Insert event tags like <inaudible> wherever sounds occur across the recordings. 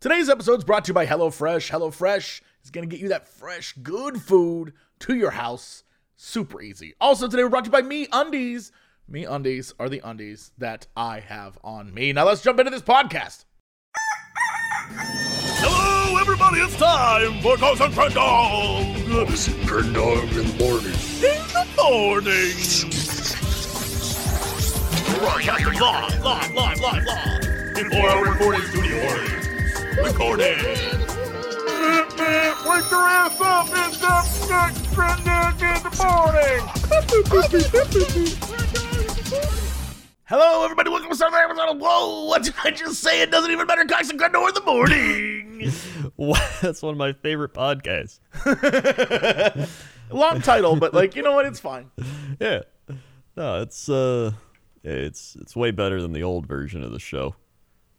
Today's episode is brought to you by HelloFresh. HelloFresh is going to get you that fresh, good food to your house super easy. Also, today we're brought to you by MeUndies. Me Undies are the undies that I have on me. Now let's jump into this podcast. Hello, everybody. It's time for Cox and Crendor. Cox and Friend Dog in the morning. In the morning. Live, live, live, live, live. Before our recording studio. Recording. Wake your ass up! It's the Cox and Crendor in the morning. Hello, everybody. Welcome to another episode of Whoa, what did I just say? It doesn't even matter. Cox and Friend in the morning. <laughs> That's one of my favorite podcasts. Long title, but like, you know what? It's fine. <laughs> Yeah. No, it's uh it's it's way better than the old version of the show.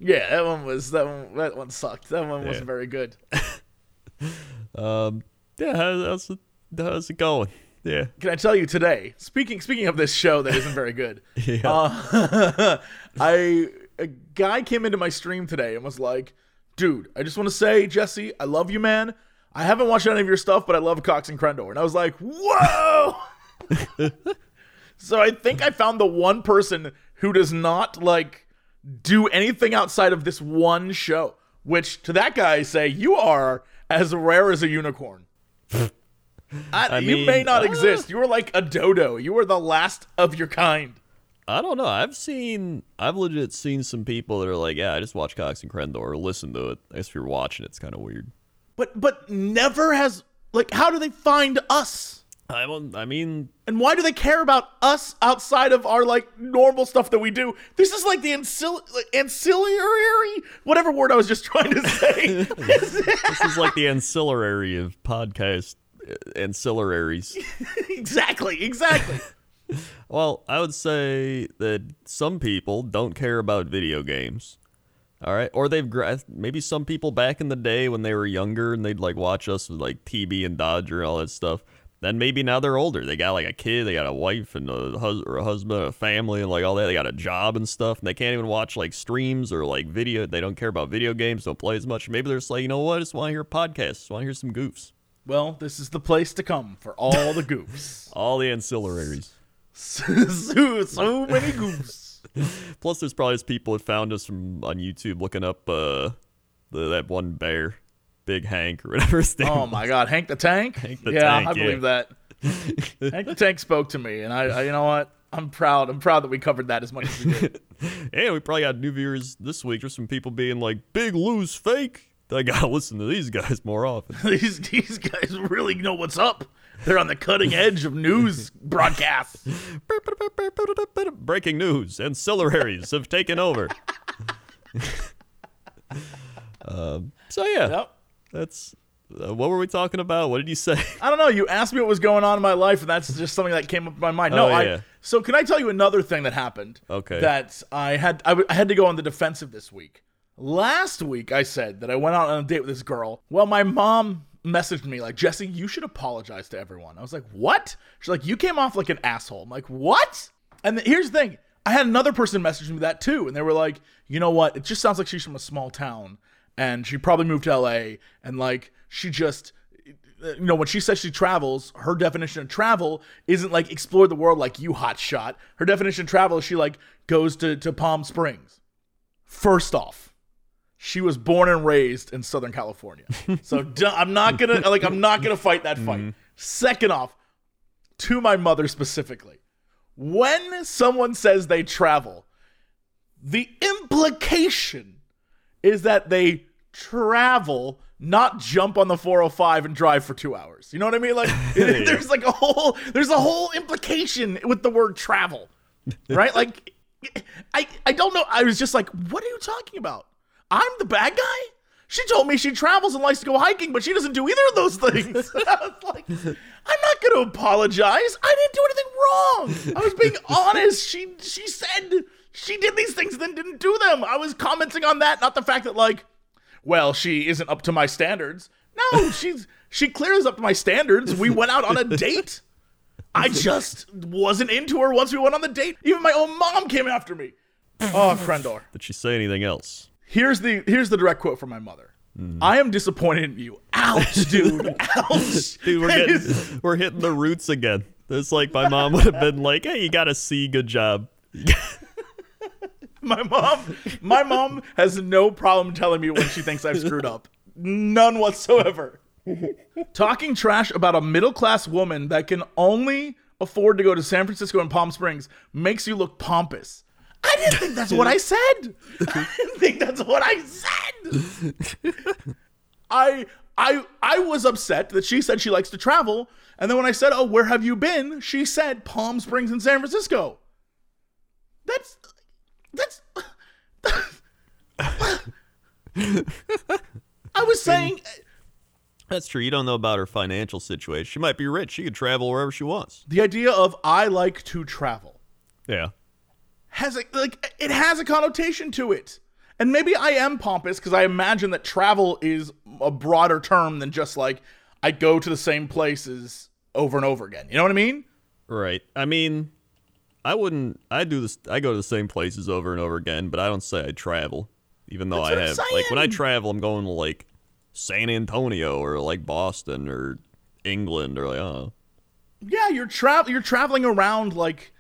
Yeah, that one was that one. That one sucked. That one wasn't very good. <laughs> Um yeah, how's it how's it going? Yeah. Can I tell you today? Speaking speaking of this show that isn't very good, <laughs> Yeah. uh, <laughs> I a guy came into my stream today and was like, "Dude, I just want to say, Jesse, I love you, man. I haven't watched any of your stuff, but I love Cox and Crendor." And I was like, "Whoa!" so I think I found the one person who does not like do anything outside of this one show. Which to that guy, I say you are as rare as a unicorn. <laughs> I, you mean, may not uh, exist. You are like a dodo. You are the last of your kind. I don't know. I've seen I've legit seen some people that are like, yeah, I just watch Cox and Crendor or listen to it. I guess if you're watching it's kinda weird. But but never has like how do they find us? I won't I mean And why do they care about us outside of our like normal stuff that we do? This is like the ancil- like, ancillary, whatever word I was just trying to <laughs> say. this is like the ancillary of podcast uh, ancillaries. <laughs> exactly, exactly. <laughs> Well, I would say that some people don't care about video games. All right, or they've gra- maybe some people back in the day when they were younger and they'd like watch us with like TB and Dodger and all that stuff. Then maybe now they're older. They got like a kid, they got a wife and a, hus- or a husband, a family, and like all that. They got a job and stuff, and they can't even watch like streams or like video. They don't care about video games, don't play as much. Maybe they're just like, you know what? I just want to hear podcasts. Want to hear some goofs. Well, this is the place to come for all the goofs. <laughs> All the ancillaries. <laughs> so, so many goofs. <laughs> Plus, there's probably just people that found us from on YouTube looking up uh the, that one bear, Big Hank or whatever his name. Oh my God, Hank the Tank. Hank the yeah, Tank, I yeah. believe that. <laughs> Hank the Tank spoke to me, and I, I, you know what? I'm proud. I'm proud that we covered that as much as we did. <laughs> And we probably got new viewers this week. just some people being like, "Big Lou's fake." I gotta <laughs> listen to these guys more often. these these guys really know what's up. They're on the cutting edge of news broadcasts. Breaking news: ancillaries have taken over. um, so yeah, Yep. That's uh, what were we talking about? What did you say? I don't know. You asked me what was going on in my life, and that's just something that came up in my mind. No, Oh, I. yeah. So can I tell you another thing that happened? Okay. That I had I, w- I had to go on the defensive this week. Last week I said that I went out on a date with this girl. Well, my mom messaged me like, Jesse, you should apologize to everyone. I was like, what? She's like, you came off like an asshole. I'm like, what? And th- here's the thing. I had another person message me that too, and they were like, you know what? It just sounds like she's from a small town, and she probably moved to LA, and like she just you know, when she says she travels, her definition of travel isn't like explore the world like you hot shot. Her definition of travel is she like goes to, to Palm Springs. First off, she was born and raised in Southern California. So <laughs> i'm not gonna like I'm not gonna fight that fight. Mm-hmm. Second off, to my mother specifically, when someone says they travel, the implication is that they travel, not jump on the 405 and drive for two hours. You know what I mean? Like, <laughs> <laughs> there's like a whole, there's a whole implication with the word travel, right? like, <laughs> I, I don't know. I was just like, what are you talking about? I'm the bad guy. She told me she travels and likes to go hiking, but she doesn't do either of those things. I was like, I'm not going to apologize. I didn't do anything wrong. I was being honest. She she said she did these things and then didn't do them. I was commenting on that, not the fact that like, well, she isn't up to my standards. No, <laughs> she's she clearly is up to my standards. We went out on a date. I <laughs> just wasn't into her once we went on the date. Even my own mom came after me. Oh, <laughs> Crendor. Did she say anything else? Here's the here's the direct quote from my mother. Mm. I am disappointed in you. Ouch, dude. Ouch. Dude, we're getting we're hitting the roots again. It's like my mom would have been like, "Hey, you got a C, good job." My mom my mom has no problem telling me when she thinks I've screwed up. None whatsoever. Talking trash about a middle class woman that can only afford to go to San Francisco and Palm Springs makes you look pompous. I didn't think that's what I said. I didn't think that's what I said. I I I was upset that she said she likes to travel, and then when I said, "Oh, where have you been?" she said Palm Springs and San Francisco. That's that's I was saying <laughs> That's true. You don't know about her financial situation. She might be rich. She could travel wherever she wants. the idea of I like to travel Yeah. has a, like it has a connotation to it. And maybe I am pompous because I imagine that travel is a broader term than just like I go to the same places over and over again. You know what I mean? Right. I mean, I wouldn't. I do this. I go to the same places over and over again, but I don't say I travel. Even though That's I have, like, when I travel, I'm going to like San Antonio or like Boston or England or like, oh, Yeah, you're travel you're traveling around like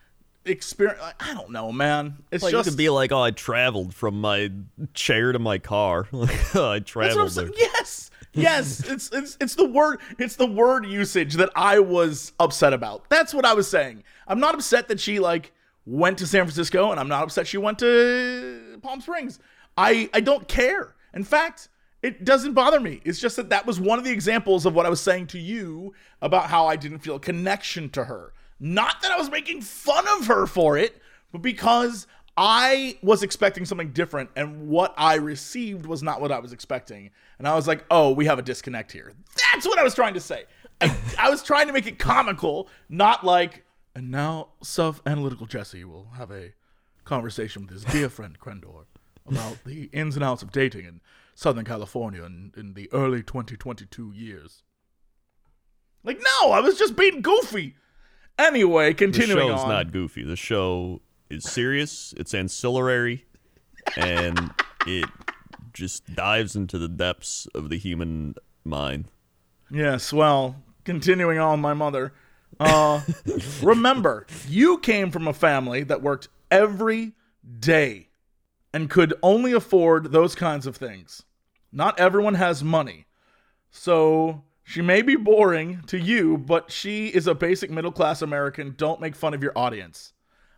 experience I don't know, man. It's like just you could be like, oh, I traveled from my chair to my car. <laughs> Like, oh, I That's what I'm traveled there. Yes. Yes, it's it's it's the word it's the word usage that I was upset about. That's what I was saying. I'm not upset that she like went to San Francisco and I'm not upset she went to Palm Springs. I I don't care. In fact, it doesn't bother me. It's just that that was one of the examples of what I was saying to you about how I didn't feel a connection to her. Not that I was making fun of her for it, but because I was expecting something different and what I received was not what I was expecting. And I was like, oh, we have a disconnect here. That's what I was trying to say. I, I was trying to make it comical, not like, and now self analytical Jesse will have a conversation with his dear <laughs> friend Crendor about the ins and outs of dating in Southern California in, in the early 2022 years. Like, no, I was just being goofy. Anyway, continuing The show's on. not goofy. The show is serious. It's ancillary, and <laughs> it just dives into the depths of the human mind. Yes, well, continuing on, my mother. Uh, remember, you came from a family that worked every day and could only afford those kinds of things. Not everyone has money. So she may be boring to you, but she is a basic middle class American. Don't make fun of your audience.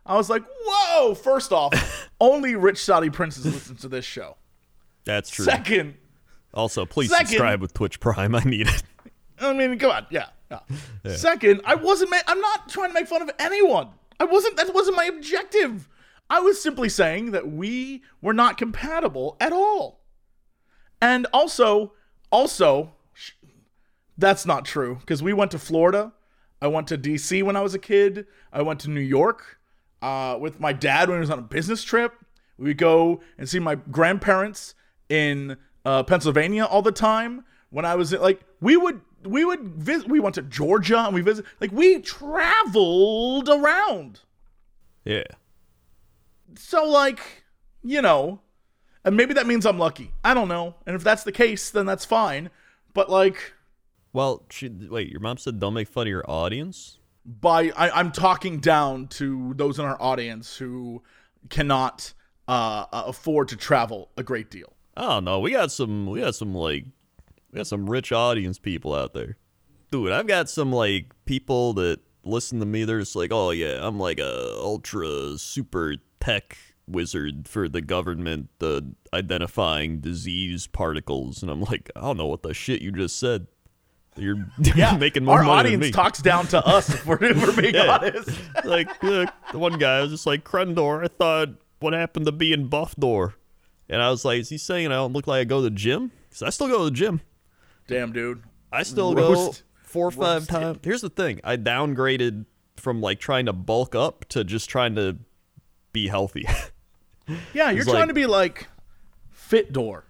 I was like, whoa, first off, <laughs> only rich Saudi princes listen to this show. That's true. Second, Also, please Second- subscribe with Twitch Prime. I need it. I mean, come on, yeah, <laughs> yeah. Second, I wasn't. Ma- I'm not trying to make fun of anyone. I wasn't. That wasn't my objective. I was simply saying that we were not compatible at all. And also, also, sh- that's not true because we went to Florida. I went to DC when I was a kid. I went to New York uh, with my dad when he was on a business trip. We would go and see my grandparents in uh, Pennsylvania all the time. When I was like, we would we would visit. We went to Georgia and we visit. Like we traveled around. Yeah. So like, you know, and maybe that means I'm lucky. I don't know. And if that's the case, then that's fine. But like, Well, she, wait. Your mom said don't make fun of your audience. by I, I'm talking down to those in our audience who cannot uh, uh, afford to travel a great deal. Oh no, we got some. We got some like, we got some rich audience people out there, dude. I've got some like people that listen to me. They're just like, oh yeah, I'm like a ultra super tech wizard for the government, uh, identifying disease particles, and I'm like, I don't know what the shit you just said. You're, <laughs> you're making more our money audience than me. talks down to us if we're, if we're being <laughs> Yeah. honest. <laughs> like look, the one guy was just like Crendor. I thought what happened to being Buffdor, and I was like, is he saying I don't look like I go to the gym? Because I still go to the gym. Damn, dude. I still go four or five roasted. times. Here's the thing: I downgraded from like trying to bulk up to just trying to be healthy. <laughs> Yeah, you're trying like- to be like fit door.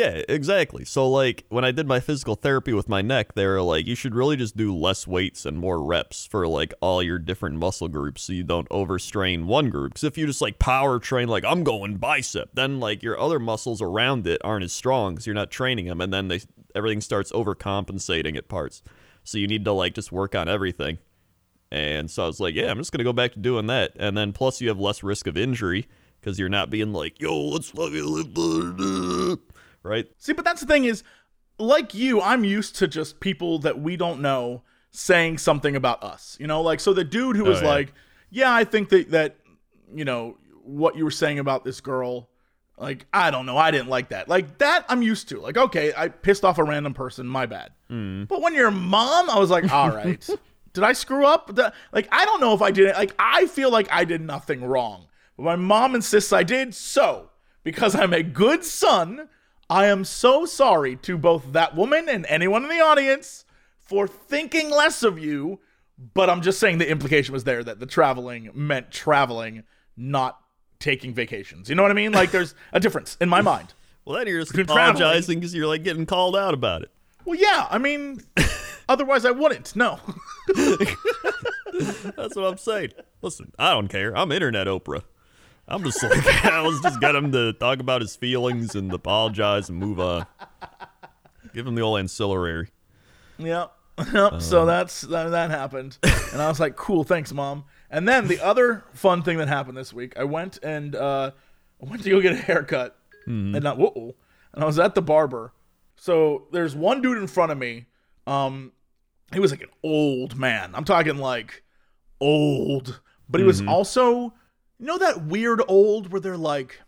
Yeah, exactly. So like when I did my physical therapy with my neck, they were like, you should really just do less weights and more reps for like all your different muscle groups, so you don't overstrain one group. Because if you just like power train, like I'm going bicep, then like your other muscles around it aren't as strong because you're not training them, and then they everything starts overcompensating at parts. So you need to like just work on everything. And so I was like, yeah, I'm just gonna go back to doing that, and then plus you have less risk of injury because you're not being like, yo, let's fucking lift right? See, but that's the thing is, like you, I'm used to just people that we don't know saying something about us. You know, like so the dude who oh, was yeah. like, "Yeah, I think that that you know what you were saying about this girl." Like, I don't know, I didn't like that. Like that, I'm used to. Like, okay, I pissed off a random person, my bad. Mm. But when you're mom, I was like, <laughs> all right, did I screw up? Like, I don't know if I did it. Like, I feel like I did nothing wrong. But my mom insists I did. So, because I'm a good son, I am so sorry to both that woman and anyone in the audience for thinking less of you. But I'm just saying the implication was there that the traveling meant traveling, not taking vacations. You know what I mean? Like, there's a difference in my mind. <laughs> Well, then you're just Between apologizing because you're like getting called out about it. Well, yeah, I mean, <laughs> otherwise I wouldn't. No. <laughs> That's what I'm saying. Listen, I don't care. I'm internet Oprah. I'm just like, <laughs> I was just get him to talk about his feelings and apologize and move on. Give him the old ancillary. Yep. <laughs> Yep. so that's that, that happened, and I was like, "Cool, thanks, mom." And then the other fun thing that happened this week, I went and uh, I went to go get a haircut, and not whoa, and I was at the barber. So there's one dude in front of me. Um, he was like an old man. I'm talking like old, but he was also, you know, that weird old where they're like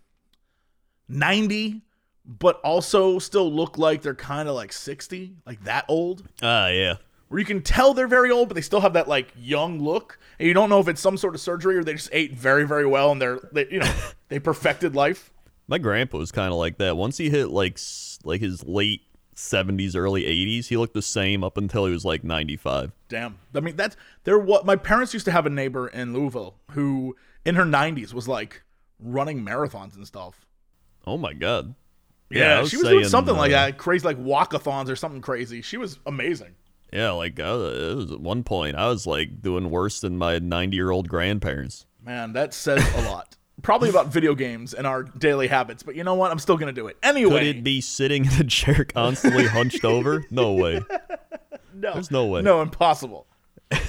90, but also still look like they're kind of like 60, like that old Ah, yeah. where you can tell they're very old, but they still have that like young look, and you don't know if it's some sort of surgery or they just ate very, very well and they're, they, you know, <laughs> they perfected life. My grandpa was kind of like that. Once he hit like like his late 70s, early 80s, he looked the same up until he was like 95. Damn, I mean that's they're what my parents used to have a neighbor in Louisville who in her 90s was like running marathons and stuff. Oh my god. Yeah, I was she was doing saying, something like uh, that, crazy like walkathons or something crazy. She was amazing. Yeah, like was, it was at one point I was like doing worse than my 90 year old grandparents. Man, that says a lot. <laughs> Probably about video games and our daily habits, but you know what? I'm still gonna do it anyway. Could it be sitting in a chair <laughs> constantly hunched over? No way. <laughs> No, There's no way. No, impossible.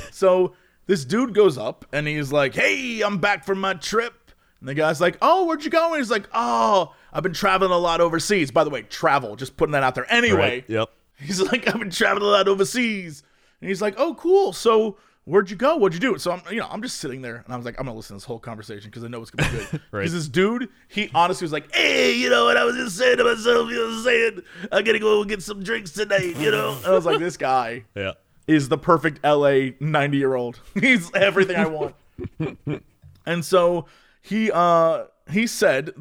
so this dude goes up and he's like, "Hey, I'm back from my trip." And the guy's like, "Oh, where'd you go?" And he's like, "Oh, I've been traveling a lot overseas." By the way, travel. Just putting that out there. Anyway, Right? Yep. he's like, "I've been traveling a lot overseas," and he's like, "Oh, cool. So." Where'd you go? What'd you do? So I'm, you know, I'm just sitting there, and I was like, I'm gonna listen to this whole conversation because I know it's gonna be good. <laughs> Because Right. this dude, he honestly was like, "Hey, you know what? I was just saying to myself, you know, saying I gotta go get some drinks tonight, you know." And I was like, "This guy, <laughs> Yeah. Is the perfect LA 90 year old. <laughs> He's everything I want. <laughs> and so he uh he said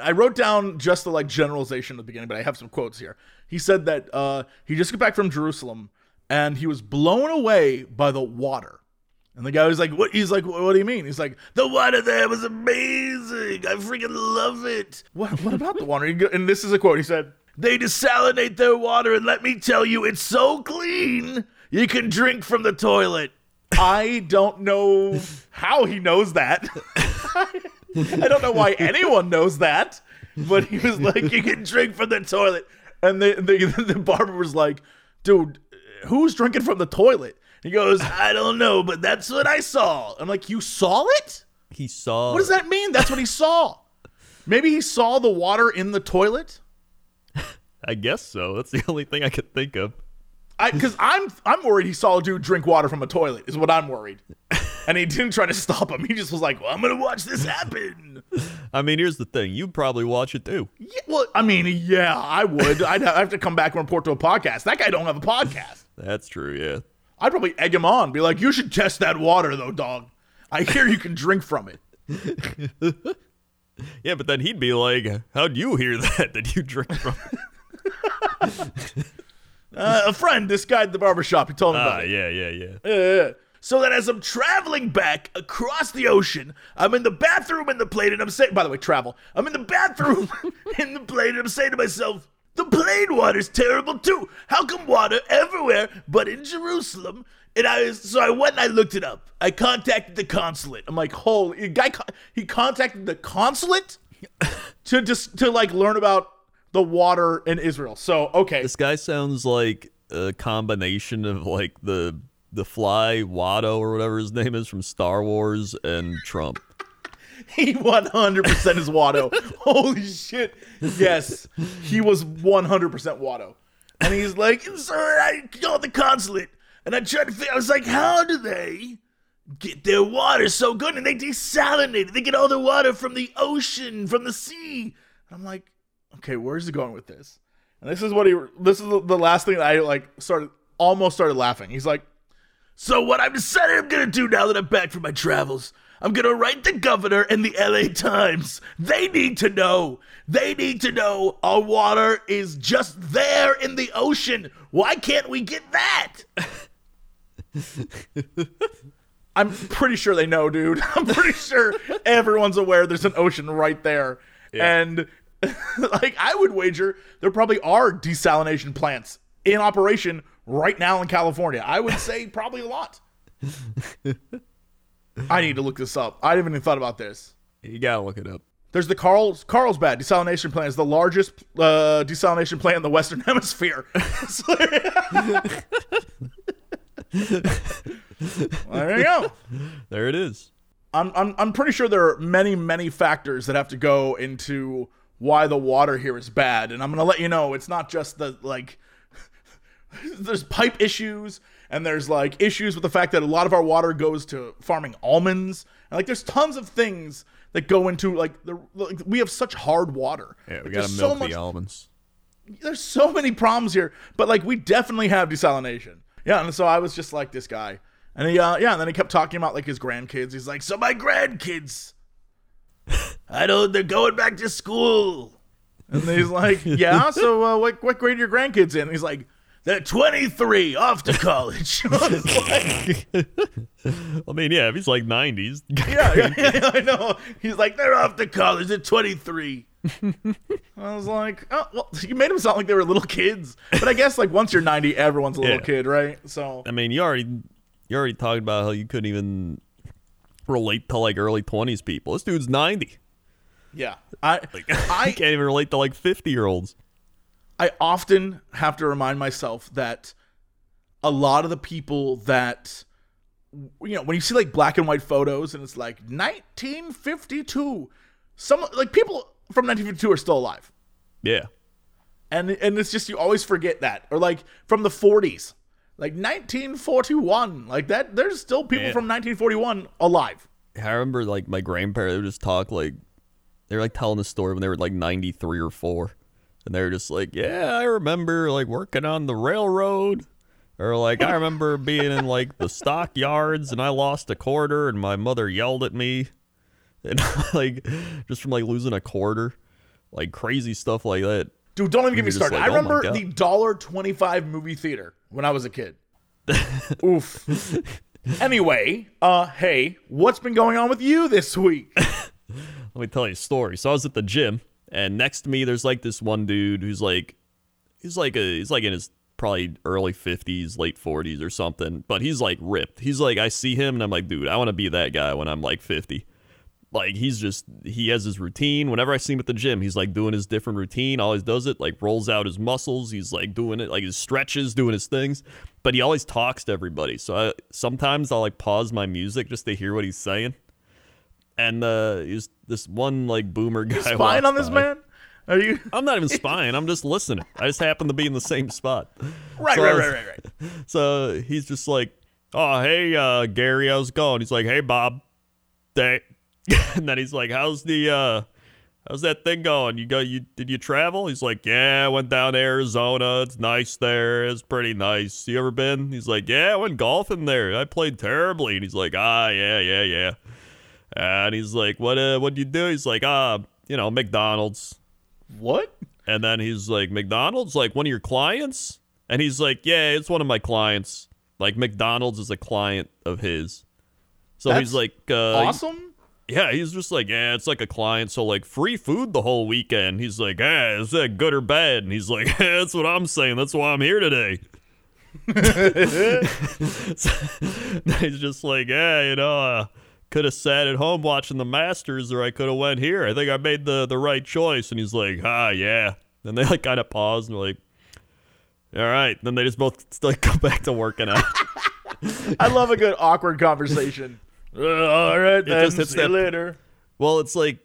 I wrote down just the like generalization at the beginning, but I have some quotes here. He said that uh he just got back from Jerusalem and he was blown away by the water. And the guy was like, "What?" He's like, "What do you mean?" He's like, "The water there was amazing. I freaking love it." What? What about the water? And this is a quote. He said, "They desalinate their water, and let me tell you, it's so clean you can drink from the toilet." I don't know how he knows that. I don't know why anyone knows that, but he was like, "You can drink from the toilet," and the the, the barber was like, "Dude, who's drinking from the toilet?" He goes, "I don't know, but that's what I saw." I'm like, "You saw it? He saw What does that mean? That's what he saw. Maybe he saw the water in the toilet." <laughs> I guess so. That's the only thing I could think of. I because I'm I'm worried he saw a dude drink water from a toilet is what I'm worried, and he didn't try to stop him. He just was like, "Well, I'm gonna watch this happen." I mean, here's the thing. You'd probably watch it too. Yeah, well, I mean, yeah, I would. I'd have, have to come back and report to a podcast. That guy don't have a podcast. That's true, yeah. I'd probably egg him on, be like, "You should test that water, though, dog. I hear you can drink from it." <laughs> Yeah, but then he'd be like, How'd you hear that? Did you drink from <laughs> Uh, a friend, this guy at the barbershop, he told me Ah, about it. yeah, yeah, yeah. Yeah. So that as I'm traveling back across the ocean, I'm in the bathroom in the plane and I'm saying, by the way, travel. I'm in the bathroom <laughs> in the plane and I'm saying to myself, The plain water's terrible too. How come water everywhere but in Jerusalem? And I was, so I went and I looked it up. I contacted the consulate. I'm like, holy guy, he contacted the consulate to just to like learn about the water in Israel. So okay, This guy sounds like a combination of like the the fly Watto or whatever his name is from Star Wars and Trump. <laughs> he 100% is Watto. <laughs> holy shit, yes, he was 100% Watto. And he's like, so I called the consulate and I tried to figure I was like, how do they get their water so good? And they desalinate it. They get all their water from the ocean, from the sea. And I'm like, okay, where's he going with this? And this is what he. This is the- last thing that I like started almost started laughing. He's like, So what I've decided I'm gonna do now that I'm back from my travels, I'm gonna write the governor and the LA Times. They need to know. They need to know our water is just there in the ocean. Why can't we get that? <laughs> I'm pretty sure they know, dude. <laughs> I'm pretty sure everyone's aware there's an ocean right there. And <laughs> like I would wager there probably are desalination plants in operation right now in California. I would say probably a lot. I need to look this up. I haven't even thought about this. You gotta look it up. There's the Carl's Carlsbad desalination plant is the largest uh, desalination plant in the Western <laughs> Hemisphere. Well, <laughs> there you go. There it is. I'm, I'm I'm pretty sure there are many many factors that have to go into why the water here is bad, and I'm gonna let you know it's not just the like. <laughs> there's pipe issues, and there's like issues with the fact that a lot of our water goes to farming almonds, and like there's tons of things that go into like the like, we have such hard water. Yeah, we Like, gotta milk so much the almonds. there's so many problems here, but like we definitely have desalination. Yeah, and so I was just like this guy, and he, uh, yeah, and then he kept talking about like his grandkids. He's like, So my grandkids, <laughs> I don't. They're going back to school. and he's like, <laughs> yeah. So uh, what what grade are your grandkids in? And he's like, They're 23, off to college. <laughs> I like, I mean, yeah, if he's like 90s, yeah, yeah, yeah, I know. He's like, they're off to college. They're 23. I was like, oh, well, you made them sound like they were little kids. But I guess like once you're 90, everyone's a little Yeah. kid, right? So I mean, you already you already talked about how you couldn't even relate to like early 20s people. This dude's 90. yeah, I I <laughs> I can't even relate to like 50 year olds. I often have to remind myself that a lot of the people that you know when you see like black and white photos and it's like 1952 some like people from 1952 are still alive Yeah. and and it's just you always forget that or like from the 40s like 1941 like that there's still people Yeah. from 1941 alive. I remember like my grandparents would just talk like they were like telling the story when they were like 93 or 4 and they were just like yeah i remember like working on the railroad. Or like i remember <laughs> being in like the stockyards and i lost a quarter and my mother yelled at me. And <laughs> like just from like losing a quarter. Like crazy stuff like that dude don't even get me started like, i oh remember God. the dollar 25 movie theater when i was a kid <laughs> oof anyway uh hey what's been going on with you this week <laughs> let me tell you a story. So I was at the gym, and next to me, there's like this one dude who's like, he's like a, he's like in his probably early 50s, late 40s or something, but he's like ripped. He's like, I see him, and I'm like, dude, I want to be that guy when I'm like 50. Like he's just, he has his routine. Whenever I see him at the gym, he's like doing his different routine. Always does it, like rolls out his muscles. He's like doing it, like his stretches, doing his things. But he always talks to everybody. So I, sometimes I'll like pause my music just to hear what he's saying and uh he's this one like boomer guy spying on this by. man are you <laughs> i'm not even <laughs> spying i'm just listening i just happen to be in the same spot right So right was- right right right <laughs> so he's just like oh hey uh gary how's it going he's like hey bob hey. <laughs> and then he's like how's the uh how's that thing going? You go you did you travel? He's like yeah i went down to arizona. It's nice there. It's pretty nice. You ever been? He's like yeah i went golfing there. I played terribly. And he's like ah yeah yeah yeah. And he's like what uh what'd you do? He's like ah you know mcdonald's. What? And then he's like, McDonald's, like one of your clients? And he's like, yeah, it's one of my clients. Like McDonald's is a client of his. So That's he's like, uh, awesome yeah, he's just like, yeah, it's like a client, so like free food the whole weekend. He's like, ah, is that good or bad? And he's like, yeah, <laughs> that's what I'm saying. That's why I'm here today. so, <laughs> he's just like, yeah, you know, uh, could have sat at home watching the Masters, or I could have went here. I think I made the the right choice. And he's like, ah, yeah. Then they like kind of pause and like, all right. Then they just both like <laughs> go back to working out. I love a good awkward conversation. Uh, all right, then. just hits See you later. Well, it's like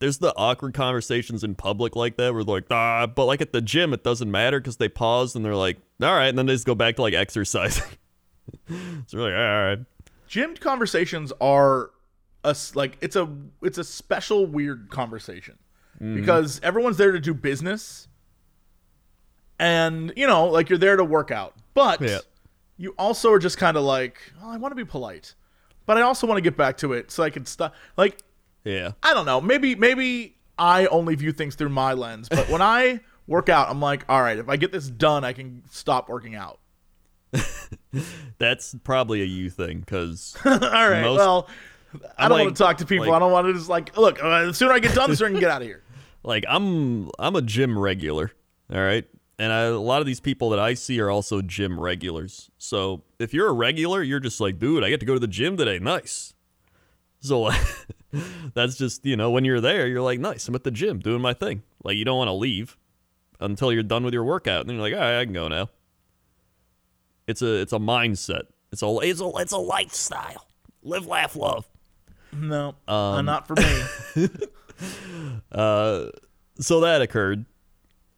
there's the awkward conversations in public like that where they're like, ah, but like at the gym, it doesn't matter because they pause and they're like, all right, and then they just go back to like exercising. <laughs> so we're like, all right. Gym conversations are a like it's a it's a special weird conversation Mm-hmm. because everyone's there to do business, and you know, like you're there to work out, but Yeah. you also are just kind of like, oh, I want to be polite, but I also want to get back to it so I can stop. Like Yeah. I don't know. Maybe maybe I only view things through my lens, but when I <laughs> work out, I'm like, all right, if I get this done, I can stop working out. <laughs> That's probably a you thing because <laughs> all right. Most- well, I don't like- want to talk to people. like- I don't want to just like look. Uh, the sooner I get done, the sooner I can get out of here. like I'm I'm a gym regular, all right? And I, a lot of these people that I see are also gym regulars. So if you're a regular, you're just like, dude, I get to go to the gym today. Nice. So <laughs> that's just, you know, when you're there, you're like, nice, I'm at the gym doing my thing. Like you don't want to leave until you're done with your workout. And then you're like, all right, I can go now. It's a it's a mindset. It's a it's a it's a lifestyle. Live, laugh, love. No, uh, Um, not for me. <laughs> Uh, so that occurred.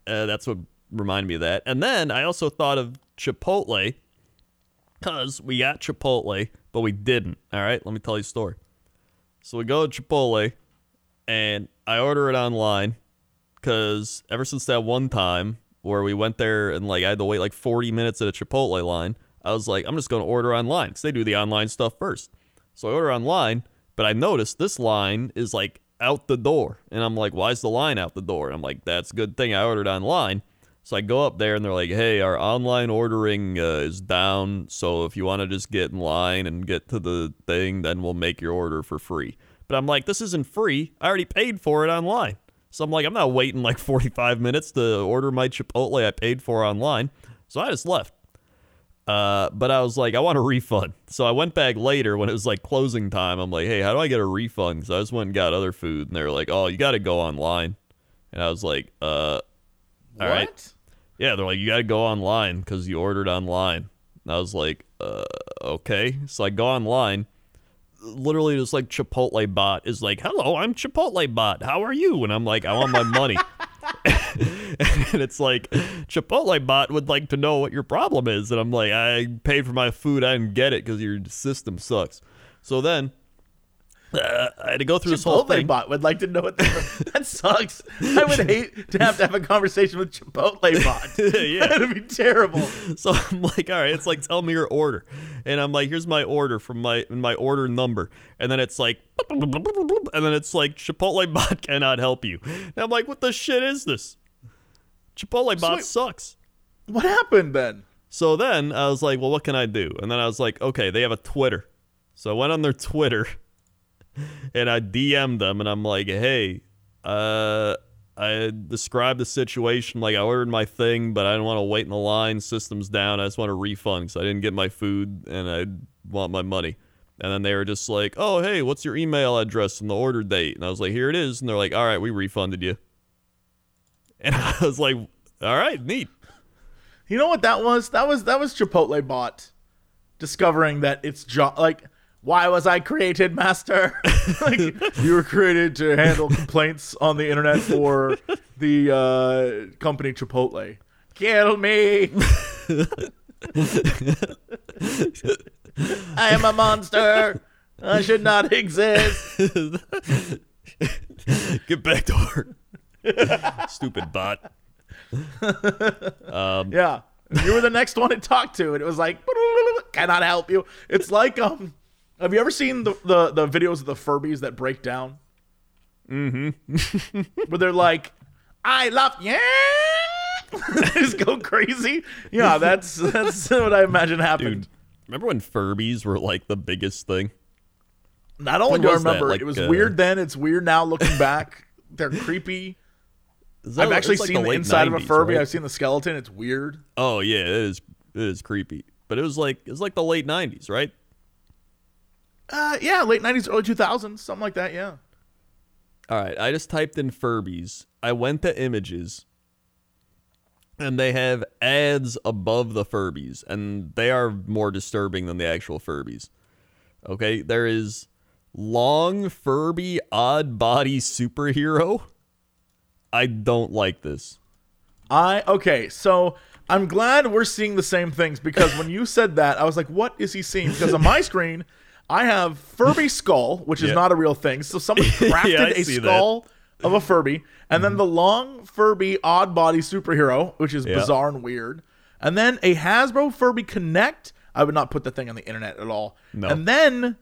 Uh, that's what reminded me of that. And then I also thought of Chipotle because we got Chipotle, but we didn't. All right, let me tell you a story. So we go to Chipotle, and I order it online because ever since that one time where we went there and like I had to wait like 40 minutes at a Chipotle line, I was like, I'm just going to order online because they do the online stuff first. So I order online, but I noticed this line is like out the door. And I'm like, why is the line out the door? And I'm like, that's a good thing I ordered online. So I go up there and they're like, hey, our online ordering uh, is down. So if you want to just get in line and get to the thing, then we'll make your order for free. But I'm like, this isn't free. I already paid for it online. So I'm like, I'm not waiting like <laughs> 45 minutes to order my Chipotle I paid for online. So I just left. Uh, but I was like, I want a refund. So I went back later when it was like closing time. I'm like, hey, how do I get a refund? Because I just went and got other food. And they were like, oh, you got to go online. And I was like, uh, all right. Yeah, they're like, you got to go online because you ordered online. And I was like, uh, okay. So I go online. Literally, just like Chipotle bot is like, hello, I'm Chipotle bot. How are you? And I'm like, I want my money. <laughs> and it's like, Chipotle bot would like to know what your problem is. And I'm like, I paid for my food. I didn't get it because your system sucks. So then uh, I had to go through this whole thing. bot would like to know what <laughs> that sucks. I would <laughs> hate to have to have a conversation with Chipotle bot. <laughs> Yeah. That'd be terrible. So I'm like, all right, it's like tell me your order, and I'm like, here's my order from my my order number, and then it's like, and then it's like Chipotle bot cannot help you. And I'm like, what the shit is this? Chipotle bot wait- sucks. What happened then? So then I was like, well, what can I do? And then I was like, okay, they have a Twitter. So I went on their Twitter <laughs> and I DM'd them and I'm like, hey, uh, I described the situation like I ordered my thing, but I didn't want to wait in the line. System's down. I just want a refund because I didn't get my food and I want my money. And then they were just like, oh, hey, what's your email address and the order date? And I was like, here it is. And they're like, all right, we refunded you. <laughs> And I was like, all right, neat. You know what that was? That was that was Chipotle bot discovering that it's jo- like why was I created, master? <laughs> like <laughs> you were created to handle complaints on the internet for the uh, company Chipotle. Kill me. I am a monster. I should not exist. Get back to work. Stupid bot. Yeah. You were the next one to talk to, and it was like, <laughs> cannot help you. It's like, um, have you ever seen the, the, the videos of the Furbies that break down? Mm-hmm. <laughs> Where they're like, I love you. <laughs> Just go crazy. Yeah, <laughs> that's that's what I imagine happened. Dude, remember when Furbies were like the biggest thing? Not only When do I remember, Like, it was uh, weird then. It's weird now looking back. They're creepy. That- I've actually like seen the late inside of a Furby. right? I've seen the skeleton. It's weird. Oh yeah, it is. It is creepy. But it was like it was like the late '90s, right? Uh, yeah, late '90s, early 2000s, something like that. Yeah. All right, I just typed in Furbies. I went to images, and they have ads above the Furbies, and they are more disturbing than the actual Furbies. Okay, there is long Furby odd body superhero. I don't like this. I okay, so I'm glad we're seeing the same things because when you said that, I was like, "What is he seeing?" Because on my <laughs> screen, I have Furby <laughs> skull, which is not a real thing. So someone <laughs> crafted Yeah, a see that. skull of a Furby, and then mm-hmm. the long Furby odd body superhero, which is bizarre and weird, and then a Hasbro Furby Connect. I would not put the thing on the internet at all. No. And then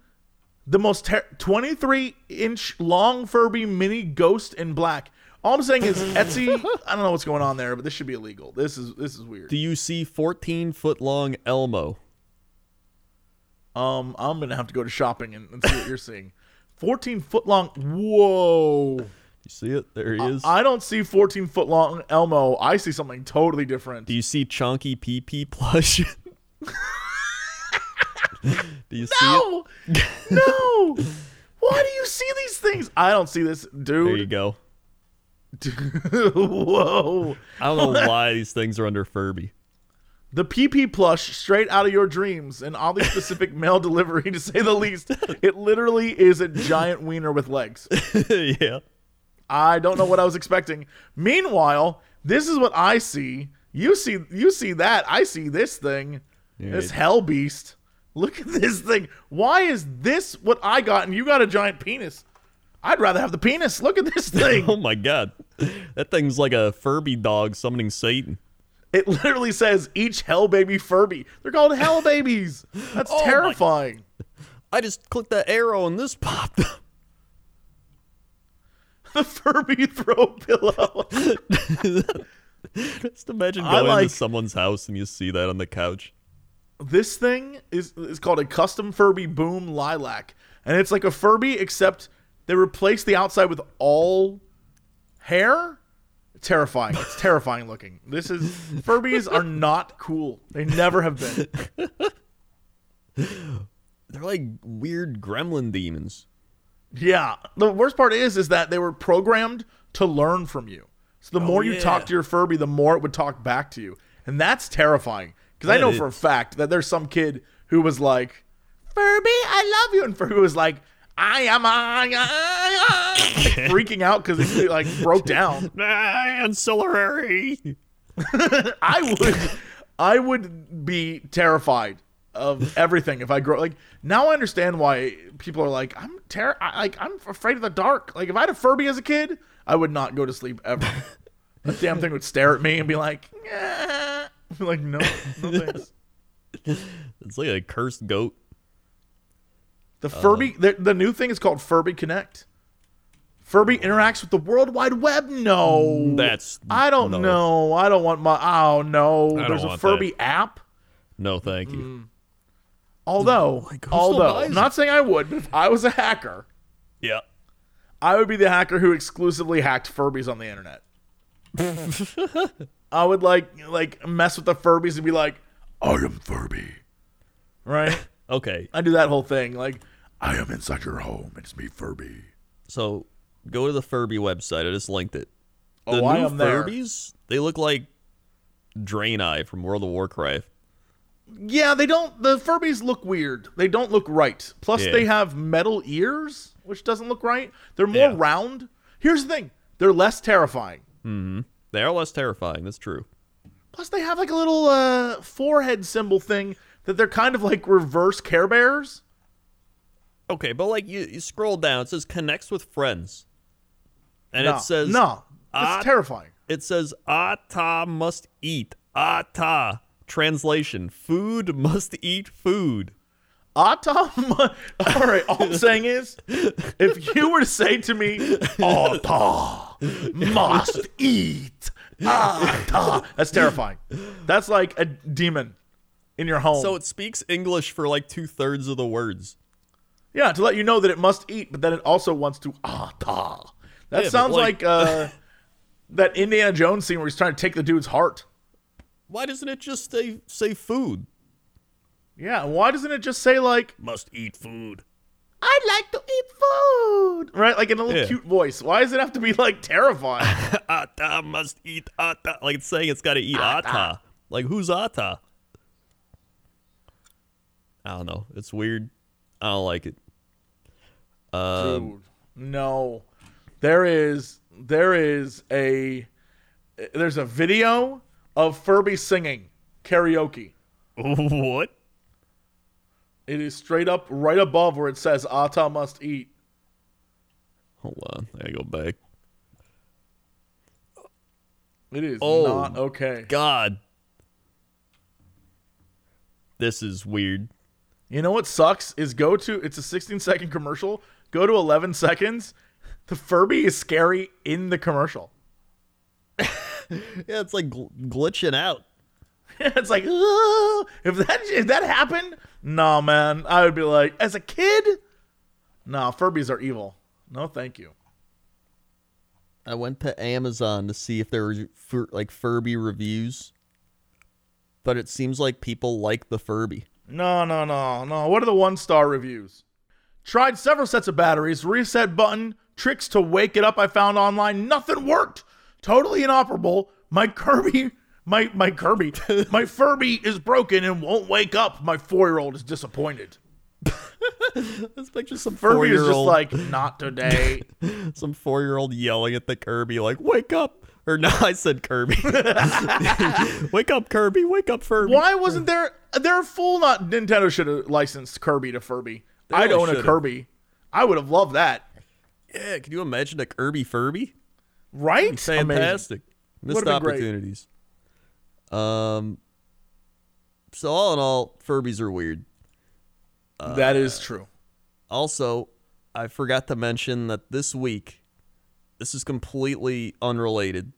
the most ter- 23 inch long Furby mini ghost in black. All I'm saying is <laughs> Etsy. I don't know what's going on there, but this should be illegal. This is this is weird. Do you see 14 foot long Elmo? Um, I'm gonna have to go to shopping and, and see what you're <laughs> seeing. 14 foot long. Whoa! You see it? There he is. I don't see 14 foot long Elmo. I see something totally different. Do you see Chonky PP plush? <laughs> Do you see it? no, <laughs> no. Why do you see these things? I don't see this, dude. There you go. Whoa! I don't know why these things are under Furby. The PP plush straight out of your dreams and all the specific <laughs> mail delivery to say the least. It literally is a giant wiener with legs. <laughs> yeah. I don't know what I was expecting. Meanwhile, this is what I see. You see you see that. I see this thing. This hell beast. Look at this thing. Why is this what I got and you got a giant penis? I'd rather have the penis. Look at this <laughs> oh thing. Oh my god. That thing's like a Furby dog summoning Satan. It literally says each hell baby Furby. They're called hell <laughs> babies. That's Oh terrifying. I just clicked that arrow and this popped up. <laughs> The Furby throw pillow. <laughs> Just imagine going like- to someone's house and you see that on the couch. this thing is is called a custom Furby Boom Lilac, and it's like a Furby except they replace the outside with all hair. Terrifying. It's terrifying looking. This is Furbies are not cool. They never have been. <laughs> They're like weird gremlin demons. Yeah. The worst part is is that they were programmed to learn from you. So the oh, more you yeah. talk to your Furby, the more it would talk back to you. And that's terrifying. Because I know for a fact that there's some kid who was like, Furby, I love you. And Furby was like, I am I, I, I," like freaking out because he like broke down. <laughs> Ancillary. <laughs> I would I would be terrified of everything if I grow like now I understand why people are like I'm ter- I, like I'm afraid of the dark. Like if I had a Furby as a kid, I would not go to sleep ever. <laughs> that damn thing would stare at me and be like. Like no, no thanks. It's like a cursed goat. The Furby the, the new thing is called Furby Connect. Furby interacts with the World Wide Web. No, That's I don't no. know. I don't want my. Oh no, there's a want Furby app. No, thank you. Mm. Although, Like, who still although, I'm not saying I would, but if I was a hacker, Yeah. I would be the hacker who exclusively hacked Furbies on the internet. <laughs> I would like like mess with the Furbies and be like, I am Furby. right? <laughs> Okay. I do that whole thing. Like, I am inside your home. It's me, Furby. So go to the Furby website. I just linked it. The oh, I new am there. Furbies, they look like Draenei from World of Warcraft. Yeah, they don't. The Furbies look weird. They don't look right. Plus, Yeah. they have metal ears, which doesn't look right. They're more Yeah. round. Here's the thing: they're less terrifying. Mm-hmm. They are less terrifying. That's true. Plus, they have like a little uh, forehead symbol thing that they're kind of like reverse Care Bears. Okay, but like you, you scroll down, it says connects with friends, and no, it says no, it's terrifying. It says Ata must eat. Ata. Translation: Food must eat food. Atom. All right. All I'm saying is, if you were to say to me, "Ata must eat," Ata, that's terrifying. That's like a demon in your home. So it speaks English for like two thirds of the words. Yeah, to let you know that it must eat, but then it also wants to ah ta. That Yeah, sounds like- like, uh, <laughs> that Indiana Jones scene where he's trying to take the dude's heart. Why doesn't it just say say food? Yeah, why doesn't it just say like Must eat food. I'd like to eat food, right? Like in a little Yeah. cute voice. Why does it have to be like terrifying? <laughs> Ata must eat ata. Like it's saying it's got to eat ata. Like who's ata? I don't know. It's weird. I don't like it. Um, Dude, no. There is there is a there's a video of Furby singing karaoke. <laughs> what? It is straight up right above where it says Ata must eat. Hold on. I gotta go back. It is Oh. not okay. God. This is weird. You know what sucks is go to it's a 16 second commercial. Go to 11 seconds. The Furby is scary in the commercial. Yeah, it's like gl- glitching out. <laughs> it's like if that if that happened, no man, I would be like as a kid, no Furbies are evil. No, thank you. I went to Amazon to see if there were fur- like Furby reviews, but it seems like people like the Furby. No, no, no, no. What are the one star reviews? Tried several sets of batteries, reset button, tricks to wake it up I found online. Nothing worked. Totally inoperable. My Kirby, my my Kirby, <laughs> my Furby is broken and won't wake up. My four year old is disappointed. <laughs> This picture some Furby is just like, not today. <laughs> some four year old yelling at the Kirby like, "Wake up!" Or no, I said Kirby. wake up, Kirby! Wake up, Furby! Why wasn't there? They're full. Not Nintendo should have licensed Kirby to Furby. I'd really own a should've. Kirby. I would have loved that. Yeah, can you imagine a Kirby Furby? Right? Fantastic. Missed opportunities. Um. So all in all, Furbies are weird. that is true. Also, I forgot to mention that this week, this is completely unrelated.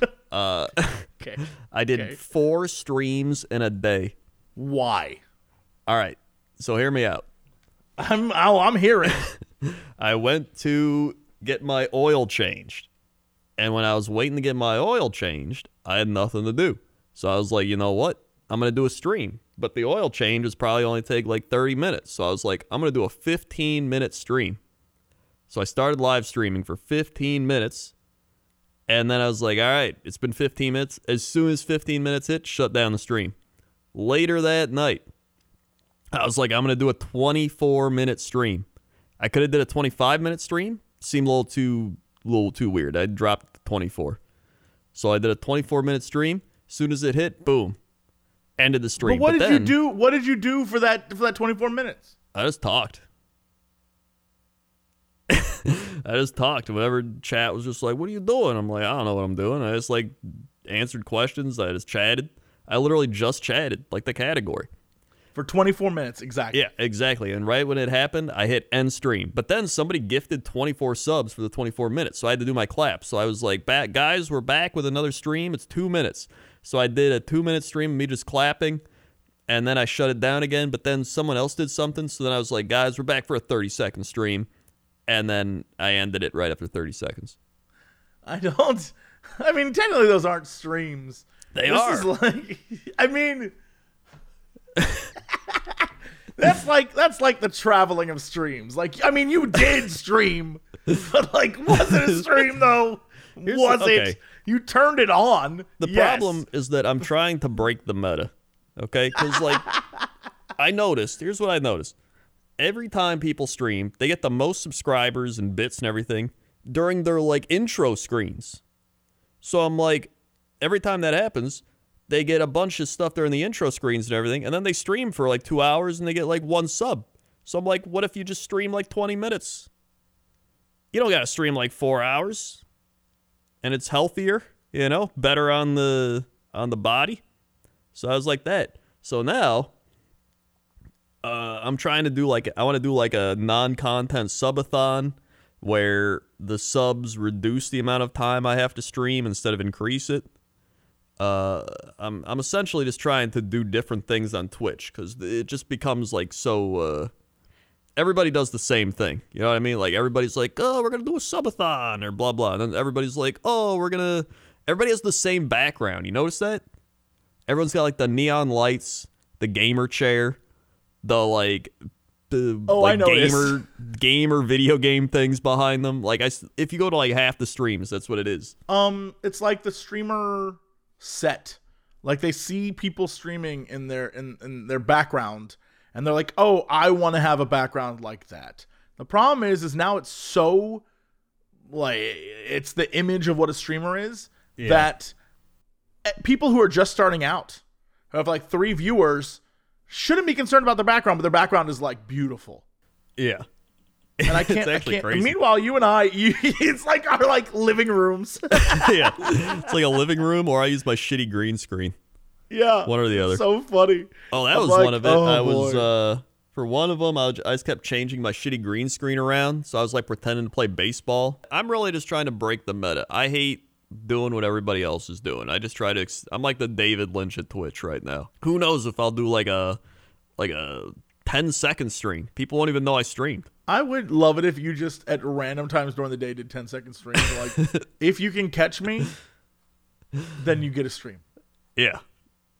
<laughs> Uh, <laughs> Okay. I did Okay. four streams in a day. Why? All right, so hear me out. I'm. Oh, I'm hearing. <laughs> I went to get my oil changed. And when I was waiting to get my oil changed, I had nothing to do. So I was like, you know what? I'm going to do a stream. But the oil change is probably only take like 30 minutes. So I was like, I'm going to do a 15 minute stream. So I started live streaming for 15 minutes. And then I was like, all right, it's been 15 minutes. As soon as 15 minutes hit, shut down the stream. Later that night, I was like, I'm going to do a 24 minute stream. I could have did a 25 minute stream. Seemed a little too little too weird. I dropped 24. So I did a 24 minute stream. Soon as it hit, boom. Ended the stream. But what did you do? What did you do for that for that 24 minutes? I just talked. <laughs> I just talked. Whenever chat was just like, "What are you doing?" I'm like, "I don't know what I'm doing." I just like answered questions. I just chatted. I literally just chatted, like the category. For 24 minutes, exactly. Yeah, exactly. And right when it happened, I hit end stream. But then somebody gifted 24 subs for the 24 minutes, so I had to do my clap. So I was like, "Back, guys, we're back with another stream. It's two minutes." So I did a two minute stream of me just clapping, and then I shut it down again. But then someone else did something, so then I was like, "Guys, we're back for a 30 second stream," and then I ended it right after 30 seconds. I don't. <laughs> I mean, technically, those aren't streams. They this are. Is like, I mean, that's like that's like the traveling of streams. Like, I mean, you did stream, but like, was it a stream though? Here's was the- okay. it? You turned it on. The Yes. problem is that I'm trying to break the meta. Okay? Because, like, I noticed, here's what I noticed. Every time people stream, they get the most subscribers and bits and everything during their, like, intro screens. So I'm like, every time that happens, they get a bunch of stuff during the intro screens and everything, and then they stream for like two hours and they get like one sub. So I'm like, what if you just stream like 20 minutes? You don't gotta stream like four hours and it's healthier, you know, better on the on the body. So I was like that. So now uh, I'm trying to do like I want to do like a non-content subathon where the subs reduce the amount of time I have to stream instead of increase it. Uh, I'm I'm essentially just trying to do different things on Twitch because it just becomes like so uh, everybody does the same thing. You know what I mean? Like everybody's like, "Oh, we're gonna do a subathon" or blah blah, and then everybody's like, "Oh, we're gonna." Everybody has the same background. You notice that? Everyone's got like the neon lights, the gamer chair, the like the Oh, I like, noticed. gamer gamer video game things behind them. Like I, if you go to like half the streams, that's what it is. Um, it's like the streamer set. Like they see people streaming in their in, in their background, and they're like, "Oh, I want to have a background like that." The problem is, is now it's so like it's the image of what a streamer is that eh, people who are just starting out, who have like three viewers, shouldn't be concerned about their background, but their background is like beautiful. Yeah. <laughs> And I can't. I actually can't. crazy. Meanwhile, you and I, <laughs> you, it's like our like living rooms. <laughs> yeah. It's like a living room, or I use my shitty green screen. Yeah, One or the other. So funny. Oh, that I'm was like, one of it. oh, I was boy. uh for one of them. I, was, I just kept changing my shitty green screen around, so I was like pretending to play baseball. I'm really just trying to break the meta. I hate doing what everybody else is doing. I just try to. Ex- I'm like the David Lynch at Twitch right now. Who knows if I'll do like a like a 10 second stream? People won't even know I streamed. I would love it if you just at random times during the day did 10 second streams. Like, <laughs> if you can catch me, then you get a stream. Yeah.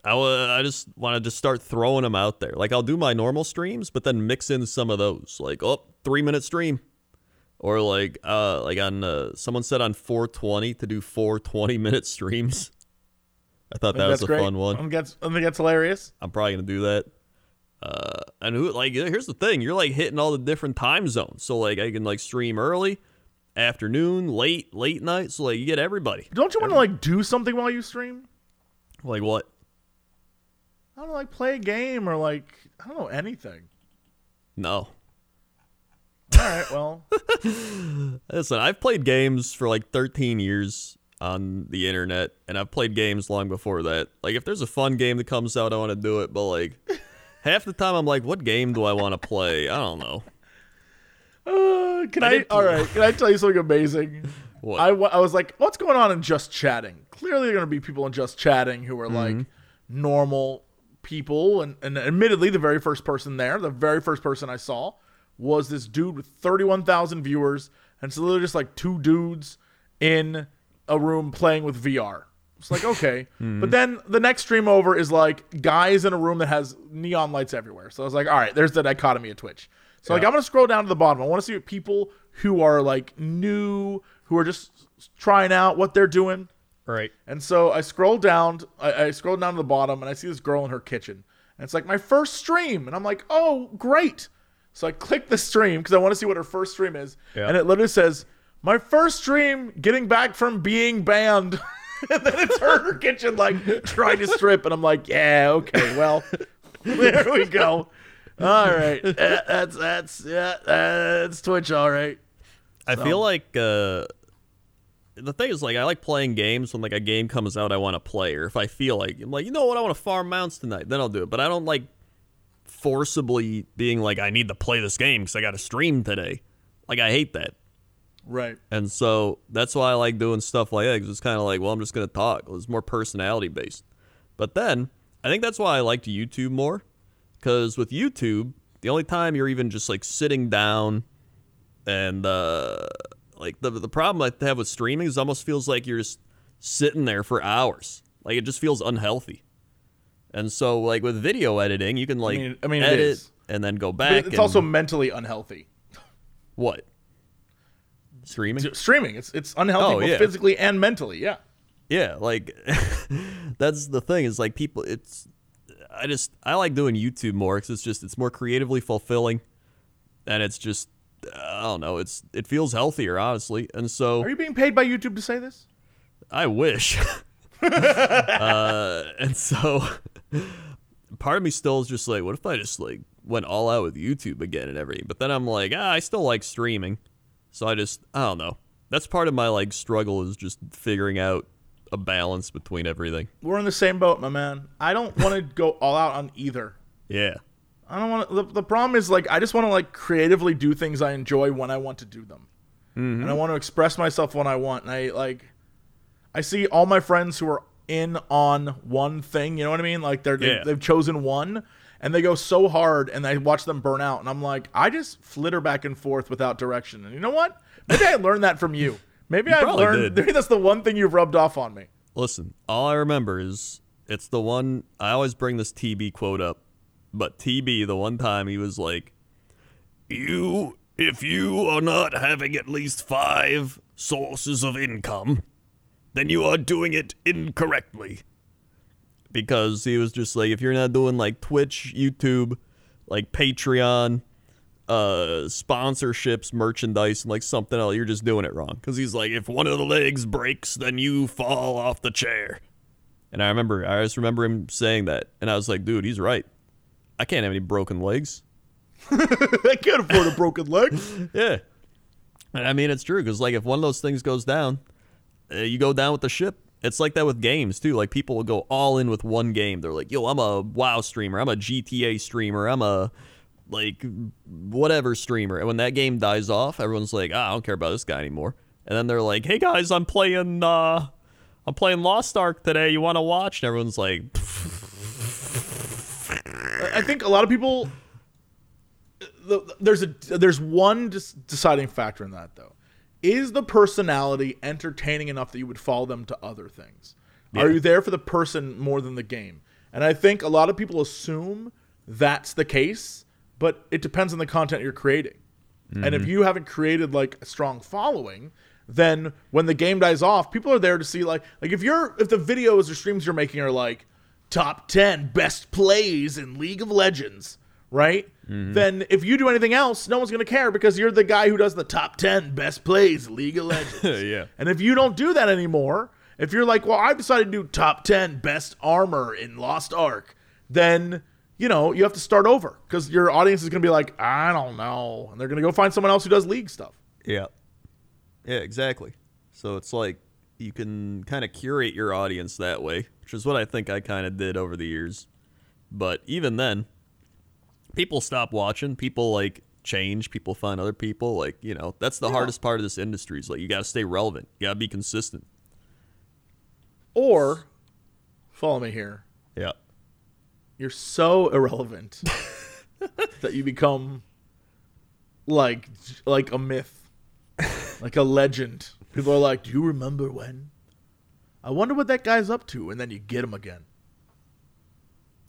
I, I just want to just start throwing them out there. Like I'll do my normal streams, but then mix in some of those. Like, oh, three minute stream. Or like uh like on uh, someone said on 420 to do four 20 minute streams. I thought that was a great. fun one. I think that's, I think that's hilarious. I'm probably gonna do that. Uh, and who like here's the thing, you're like hitting all the different time zones. So like I can like stream early, afternoon, late, late night. So like you get everybody. Don't you want to like do something while you stream? Like what? I don't know, like play a game or like I don't know anything. No. All right, well, <laughs> Listen, I've played games for like 13 years on the internet, and I've played games long before that. Like, if there's a fun game that comes out, I want to do it, but like, half the time I'm like, what game do I want to play? I don't know. uh, can I I? all right, can I tell you something amazing? What? I, I was like, what's going on in just chatting? Clearly, there are going to be people in just chatting who are Mm-hmm. like normal people. And, and admittedly, the very first person there, the very first person I saw was this dude with 31,000 viewers. And it's literally just like two dudes in a room playing with VR. It's like, okay. <laughs> Mm-hmm. But then the next stream over is like guys in a room that has neon lights everywhere. So I was like, all right, there's the dichotomy of Twitch. So like I'm gonna scroll down to the bottom. I want to see what people who are like new, who are just trying out what they're doing. right. And so I scroll down, I, I scroll down to the bottom, and I see this girl in her kitchen. And it's like my first stream, and I'm like, oh great. So I click the stream because I want to see what her first stream is, Yeah. and it literally says my first stream getting back from being banned. <laughs> and <laughs> then it's her in her kitchen like trying to strip, and I'm like, yeah, okay, well, <laughs> there we go. All right, <laughs> that's that's yeah, that's Twitch, all right. I feel like uh, the thing is, like, I like playing games when like a game comes out I want to play, or if I feel like I'm like, you know what, I want to farm mounts tonight, then I'll do it. But I don't like forcibly being like, I need to play this game because I got to stream today. Like, I hate that. Right. And so that's why I like doing stuff like that. 'cause it's kind of like, well, I'm just gonna talk. It's more personality based. But then I think that's why I liked YouTube more, because with YouTube, the only time you're even just like sitting down, and uh, like the the problem I have with streaming is almost feels like you're just sitting there for hours. Like it just feels unhealthy. And so like with video editing, you can like mean- I mean, edit and then go But back. it's and- also mentally unhealthy. what streaming. Streaming, it's it's unhealthy Oh, both yeah. physically and mentally. Yeah. Yeah, like <laughs> that's the thing is like people. It's I just I like doing YouTube more because it's just it's more creatively fulfilling, and it's just I don't know. It's it feels healthier honestly, and so Are you being paid by YouTube to say this? I wish. <laughs> uh, and so part of me still is just like, what if I just like went all out with YouTube again and everything? But then I'm like, ah, I still like streaming, so I just I don't know. That's part of my like struggle is just figuring out a balance between everything. We're in the same boat, my man. I don't want to <laughs> go all out on either. Yeah. I don't want to. The, the problem is like I just want to like creatively do things I enjoy when I want to do them, mm-hmm. and I want to express myself when I want. And I like, I see all my friends who are in on one thing. You know what I mean? Like they're they- Yeah. they've chosen one, and they go so hard, and I watch them burn out, and I'm like, I just flitter back and forth without direction. And you know what? Maybe I learned that from you. Maybe I learned. did. <laughs> Maybe that's the one thing you've rubbed off on me. Listen, all I remember is it's the one I always bring this TB quote up, but TB the one time he was like, You, if you are not having at least five sources of income, then you are doing it incorrectly. Because he was just like, if you're not doing like Twitch, YouTube, like Patreon, uh, sponsorships, merchandise, and like something else, you're just doing it wrong. Because he's like, if one of the legs breaks, then you fall off the chair. And I remember, I just remember him saying that, and I was like, dude, he's right. I can't have any broken legs. <laughs> I can't afford a broken leg. <laughs> Yeah. And I mean, it's true because like if one of those things goes down, uh, you go down with the ship. It's like that with games too. Like people will go all in with one game. They're like, "Yo, I'm a WoW streamer. I'm a GTA streamer. I'm a like whatever streamer." And when that game dies off, everyone's like, "Ah, I don't care about this guy anymore." And then they're like, "Hey guys, I'm playing uh I'm playing Lost Ark today. You want to watch?" And everyone's like, I think a lot of people. There's a there's one deciding factor in that though. Is the personality entertaining enough that you would follow them to other things? Are you there for the person more than the game? And I think a lot of people assume that's the case, but it depends on the content you're creating. And if mm-hmm. you haven't created like a strong following, then when the game dies off, people are there to see like like if you're if the videos or streams you're making are like top 10 best plays in League of Legends, right? Mm-hmm. Then if you do anything else, no one's going to care because you're the guy who does the top 10 best plays League of Legends. <laughs> Yeah. And if you don't do that anymore, if you're like, well, I've decided to do top 10 best armor in Lost Ark, then, you know, you have to start over because your audience is going to be like, I don't know. And they're going to go find someone else who does league stuff. Yeah. Yeah, exactly. So it's like you can kind of curate your audience that way, which is what I think I kind of did over the years. But even then, people stop watching. People like change. People find other people. Like, you know, that's the hardest part of this industry is like you got to stay relevant. You got to be consistent. Or, follow me here, Yeah. you're so irrelevant <laughs> that you become like like a myth, like a legend. People are like, "Do you remember when?" I wonder what that guy's up to, and then you get him again.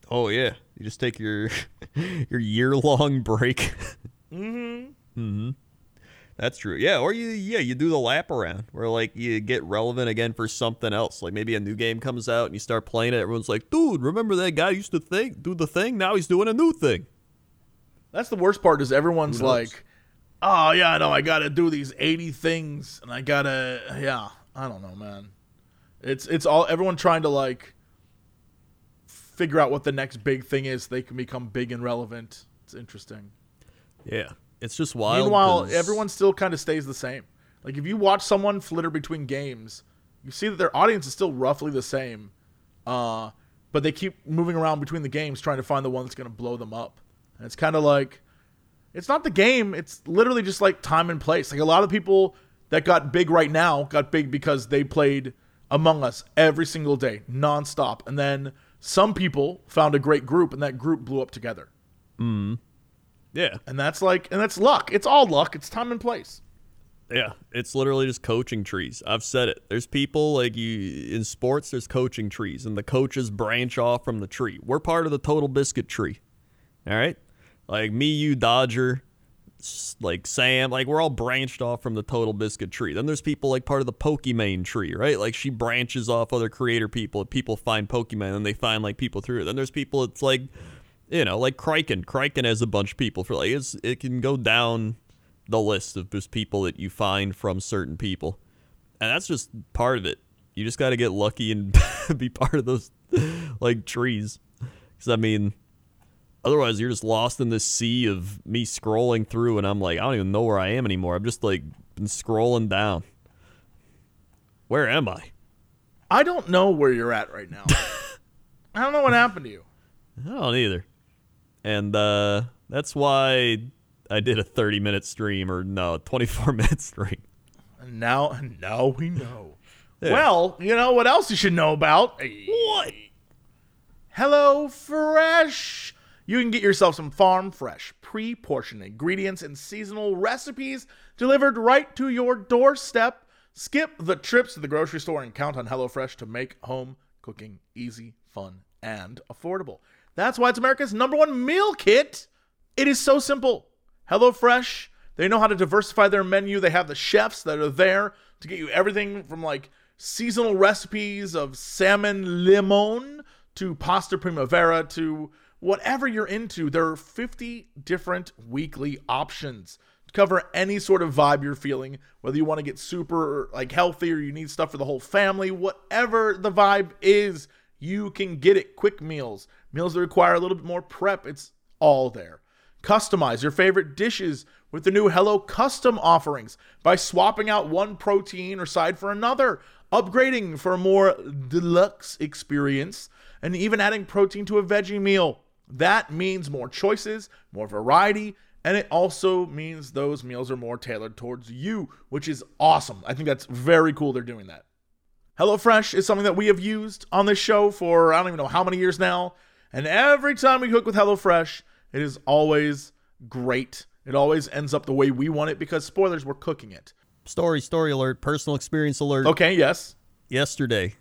Oh yeah. You just take your <laughs> your year long break. mm-hmm. Mm-hmm. That's true. Yeah, or you yeah, you do the lap around where like you get relevant again for something else. Like maybe a new game comes out and you start playing it, everyone's like, dude, remember that guy used to think do the thing? Now he's doing a new thing. That's the worst part. Is everyone's like, "Oh yeah, no, I gotta do these eighty things, and I gotta, yeah, I don't know, man." It's it's all everyone trying to like figure out what the next big thing is. They can become big and relevant. It's interesting. Yeah. It's just wild. Meanwhile, 'cause- everyone still kind of stays the same. Like if you watch someone flitter between games, you see that their audience is still roughly the same, uh, but they keep moving around between the games trying to find the one that's going to blow them up. And it's kind of like, it's not the game. It's literally just like time and place. Like a lot of people that got big right now got big because they played Among Us every single day, nonstop. And then some people found a great group, and that group blew up together. Mm-hmm. Yeah. And that's like, and that's luck. It's all luck. It's time and place. Yeah, it's literally just coaching trees. I've said it. There's people like you in sports. There's coaching trees, and the coaches branch off from the tree. We're part of the TotalBiscuit tree. All right, like me, you, Dodger, like Sam, like we're all branched off from the TotalBiscuit tree. Then there's people like part of the Pokimane tree, right? Like she branches off other creator people. People find Pokimane, and they find like people through it. Then there's people. It's like, you know, like Kraken. Kraken has a bunch of people for like it's it can go down the list of just people that you find from certain people. And that's just part of it. You just got to get lucky and <laughs> be part of those like trees. Cuz I mean otherwise you're just lost in this sea of me scrolling through and I'm like I don't even know where I am anymore. I'm just like been scrolling down. Where am I? I don't know where you're at right now. <laughs> I don't know what happened to you. I don't either. And uh that's why I did a 30 minute stream or no, 24 minute <laughs> stream. And now, and now we know. Well, you know what else you should know about? What? HelloFresh. You can get yourself some farm fresh, pre-portioned ingredients and seasonal recipes delivered right to your doorstep. Skip the trips to the grocery store and count on HelloFresh to make home cooking easy, fun, and affordable. That's why it's America's number one meal kit. It is so simple. HelloFresh, they know how to diversify their menu. They have the chefs that are there to get you everything from like seasonal recipes of salmon limon to pasta primavera to whatever you're into. There are 50 different weekly options to cover any sort of vibe you're feeling, whether you want to get super like healthy or you need stuff for the whole family, whatever the vibe is, you can get it. Quick meals, meals that require a little bit more prep, it's all there. Customize your favorite dishes with the new Hello Custom offerings by swapping out one protein or side for another, upgrading for a more deluxe experience, and even adding protein to a veggie meal. That means more choices, more variety, and it also means those meals are more tailored towards you, which is awesome. I think that's very cool they're doing that. HelloFresh is something that we have used on this show for I don't even know how many years now. And every time we cook with HelloFresh, it is always great. It always ends up the way we want it because spoilers, we're cooking it. Story, story alert, personal experience alert. Okay, yes. Yesterday,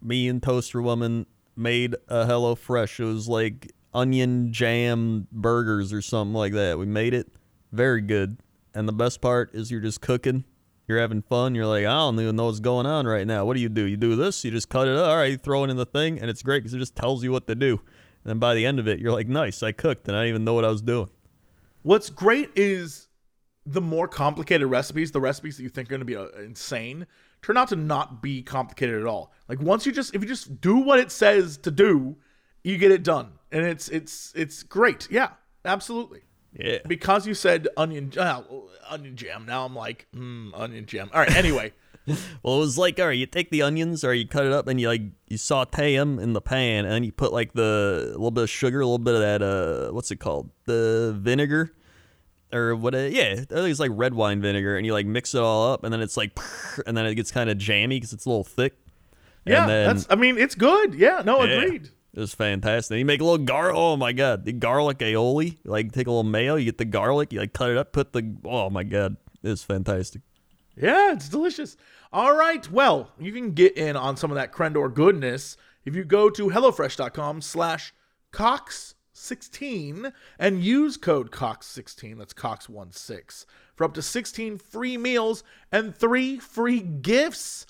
me and Toaster Woman made a HelloFresh. It was like onion jam burgers or something like that. We made it very good. And the best part is you're just cooking. You're having fun. You're like, I don't even know what's going on right now. What do you do? You do this, you just cut it up. All right, you throw it in the thing, and it's great because it just tells you what to do. And then by the end of it, you're like, nice, I cooked, and I didn't even know what I was doing. What's great is the more complicated recipes, the recipes that you think are going to be uh, insane, turn out to not be complicated at all. Like once you just if you just do what it says to do, you get it done. And it's it's it's great. Yeah, absolutely. Yeah. Because you said onion uh, onion jam, now I'm like, mm, onion jam. All right, anyway. <laughs> Well, it was like, all right, you take the onions or you cut it up and you like you saute them in the pan, and then you put like the a little bit of sugar, a little bit of that uh, what's it called, the vinegar, or what? It, yeah, I think it's like red wine vinegar, and you like mix it all up, and then it's like, <laughs> and then it gets kind of jammy because it's a little thick. Yeah, and then, that's I mean, it's good. Yeah, no, yeah, agreed. It was fantastic. You make a little gar. Oh my god, the garlic aioli. Like take a little mayo, you get the garlic, you like cut it up, put the. Oh my god, it's fantastic. Yeah, it's delicious. All right. Well, you can get in on some of that Crendor goodness if you go to HelloFresh.com slash Cox16 and use code Cox16, that's Cox16, for up to 16 free meals and three free gifts.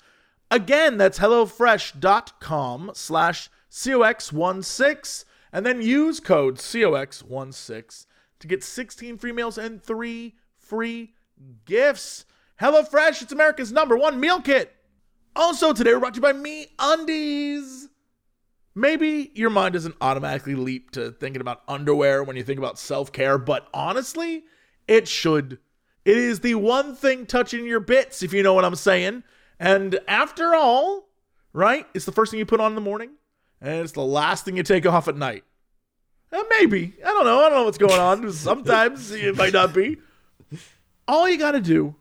Again, that's HelloFresh.com slash COX16 and then use code COX16 to get 16 free meals and three free gifts. HelloFresh, it's America's number one meal kit. Also, today we're brought to you by Me Undies. Maybe your mind doesn't automatically leap to thinking about underwear when you think about self care, but honestly, it should. It is the one thing touching your bits, if you know what I'm saying. And after all, right, it's the first thing you put on in the morning, and it's the last thing you take off at night. Uh, maybe. I don't know. I don't know what's going on. Sometimes it might not be. All you got to do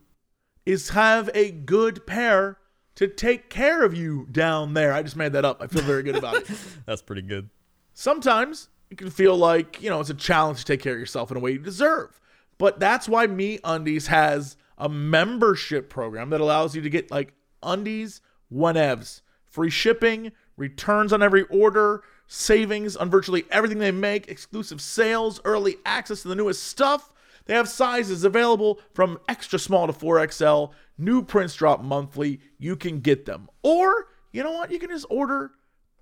is have a good pair to take care of you down there. I just made that up. I feel very good about it. <laughs> That's pretty good. Sometimes it can feel like, you know, it's a challenge to take care of yourself in a way you deserve. But that's why MeUndies has a membership program that allows you to get like undies whenevs, free shipping, returns on every order, savings on virtually everything they make, exclusive sales, early access to the newest stuff. They have sizes available from extra small to 4XL. New prints drop monthly. You can get them. Or, you know what? You can just order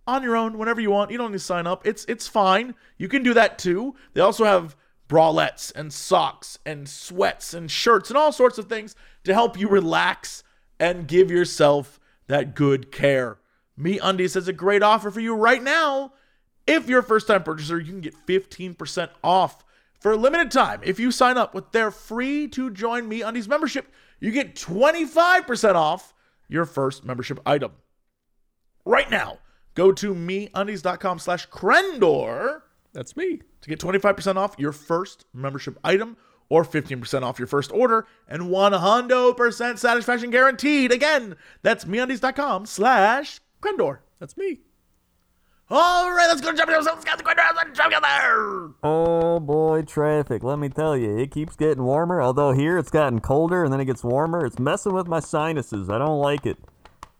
on your own whenever you want. You don't need to sign up. It's it's fine. You can do that too. They also have bralettes and socks and sweats and shirts and all sorts of things to help you relax and give yourself that good care. MeUndies has a great offer for you right now. If you're a first time purchaser, you can get 15% off for a limited time. If you sign up with their free to join MeUndies membership, you get 25% off your first membership item. Right now, go to meundies.com slash Crendor That's me. to get 25% off your first membership item or 15% off your first order and 100% satisfaction guaranteed. Again, that's meundies.com slash Crendor. That's me. All right, let's go to jump let's get the Crendor, let's jump there. Oh boy, traffic. Let me tell you, it keeps getting warmer. Although here it's gotten colder and then it gets warmer. It's messing with my sinuses. I don't like it.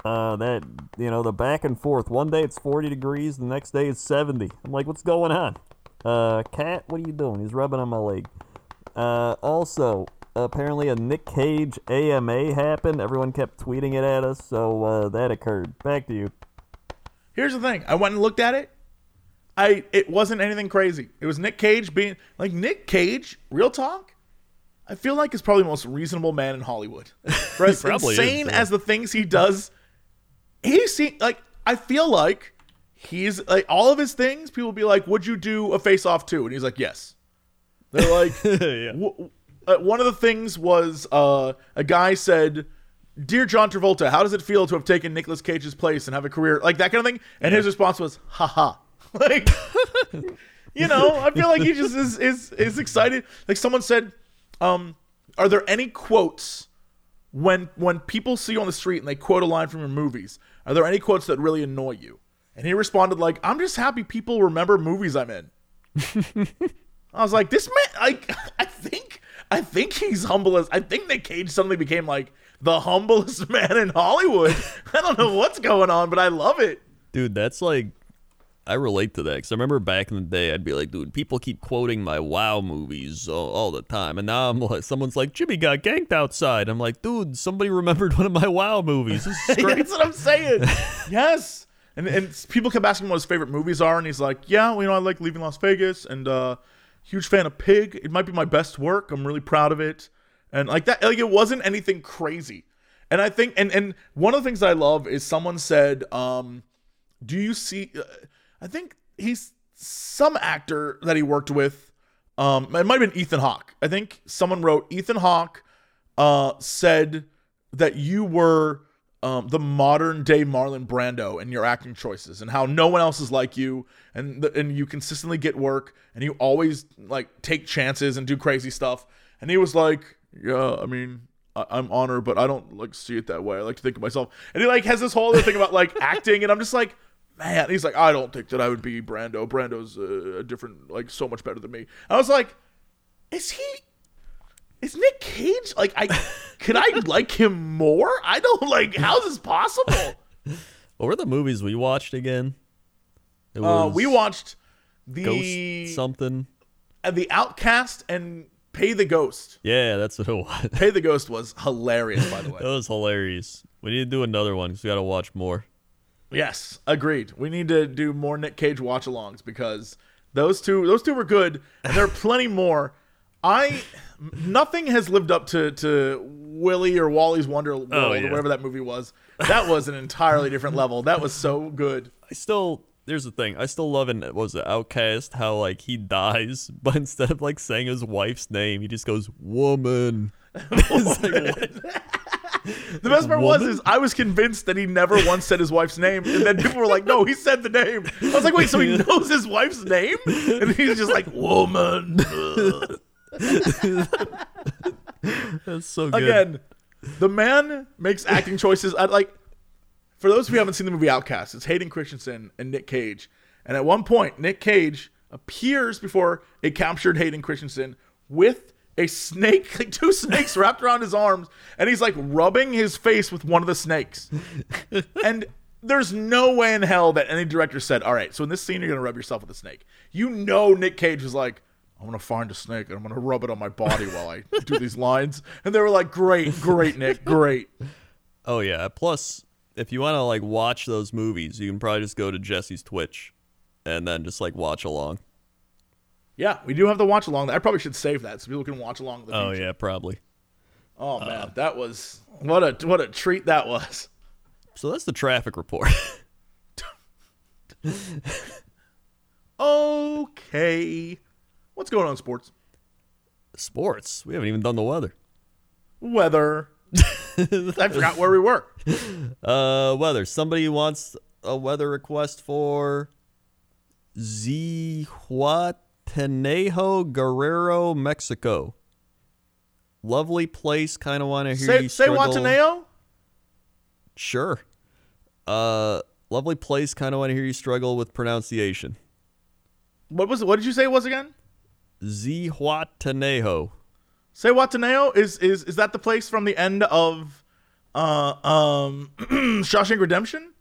Uh, that you know the back and forth. One day it's 40 degrees, the next day it's 70. I'm like, what's going on? Uh, cat, what are you doing? He's rubbing on my leg. Uh, also, apparently a Nick Cage AMA happened. Everyone kept tweeting it at us, so uh, that occurred. Back to you. Here's the thing. I went and looked at it. I it wasn't anything crazy. It was Nick Cage being like Nick Cage, real talk. I feel like is probably the most reasonable man in Hollywood. <laughs> For as probably is, insane yeah. as the things he does, he see like I feel like he's like all of his things. People be like, "Would you do a Face Off too?" And he's like, "Yes." They're like, <laughs> yeah. Uh, one of the things was uh, a guy said, "Dear John Travolta, how does it feel to have taken Nicolas Cage's place and have a career like that kind of thing?" And his response was, "Haha." <laughs> like, you know, I feel like he just is is is excited. Like someone said, um, "Are there any quotes when when people see you on the street and they quote a line from your movies? Are there any quotes that really annoy you?" And he responded like, "I'm just happy people remember movies I'm in." <laughs> I was like, this man, like, <laughs> I think, I think he's humble as, I think Nick Cage suddenly became like the humblest <laughs> man in Hollywood. I don't know what's going on, but I love it. Dude, that's like I relate to that because I remember back in the day, I'd be like, dude, people keep quoting my WoW movies all, all the time, and now I'm like, someone's like, Jimmy got ganked outside. I'm like, dude, somebody remembered one of my WoW movies. This is. <laughs> That's what I'm saying. <laughs> yes. And and people kept asking what his favorite movies are, and he's like, yeah, well, you know, I like Leaving Las Vegas, and uh, huge fan of Pig. It might be my best work. I'm really proud of it, and like that, like it wasn't anything crazy. And I think, and and one of the things I love is someone said, um, do you see? Uh, I think he's some actor that he worked with. Um, it might have been Ethan Hawke. I think someone wrote Ethan Hawke uh, said that you were um, the modern day Marlon Brando and your acting choices, and how no one else is like you, and the, and you consistently get work, and you always like take chances and do crazy stuff. And he was like, "Yeah, I mean, I- I'm honored, but I don't like see it that way. I like to think of myself." And he like has this whole other thing about like <laughs> acting, and I'm just like, man. He's like, I don't think that I would be Brando. Brando's uh, a different, like, so much better than me. I was like, is he? Is Nick Cage like I? Could I <laughs> like him more? I don't like. How's this possible? what were the movies we watched again? It Uh, we watched the Ghost something. uh, the Outcast and Pay the Ghost. Yeah, that's what it was. <laughs> Pay the Ghost was hilarious, by the That way. <laughs> was hilarious. We need to do another one because we got to watch more. yes, agreed. We need to do more Nick Cage watch-alongs because those two, those two were good, and there are plenty more. I nothing has lived up to to Willie or Wally's Wonder oh, World Oh, or whatever that movie was. That was an entirely different level. That was so good. I still there's the thing. I still love in what was it Outcast how like he dies, <laughs> but instead of like saying his wife's name, he just goes woman. <laughs> The best part was is I was convinced that he never once said his wife's name, and then people were like, "No, he said the name." I was like, "Wait, so he <laughs> knows his wife's name?" And he's just like, "Woman." <laughs> That's so good. Again, the man makes acting choices. I like. For those who haven't seen the movie Outcast, it's Hayden Christensen and Nick Cage, and at one point, Nick Cage appears before it captured Hayden Christensen with a snake, <laughs> like two snakes wrapped around his arms, and he's like rubbing his face with one of the snakes. <laughs> and there's no way in hell that any director said, "All right, so in this scene, you're gonna rub yourself with a snake." You know, Nick Cage was like, "I'm gonna find a snake and I'm gonna rub it on my body while I do these lines," and they were like, "Great, great, Nick, great." Oh yeah. Plus, if you want to like watch those movies, you can probably just go to Jesse's Twitch, and then just like watch along. Yeah, we do have the watch along. I probably should save that so people can watch along. The Oh future. yeah, probably. Oh uh, man, that was what a what a treat that was. So that's the traffic report. <laughs> <laughs> Okay, what's going on, sports? Sports. We haven't even done the weather. Weather. I forgot where we were. <laughs> Uh, weather. Somebody wants a weather request for Zihuatanejo, Guerrero, Mexico. Lovely place. Kind of want to hear Say you say struggle. Sure. Uh, lovely place. Kind of want to hear you struggle with pronunciation. What was it? What did you say it was again? Zihuatanejo. Say Wataneo is is is that the place from the end of uh um <clears throat> Shawshank Redemption?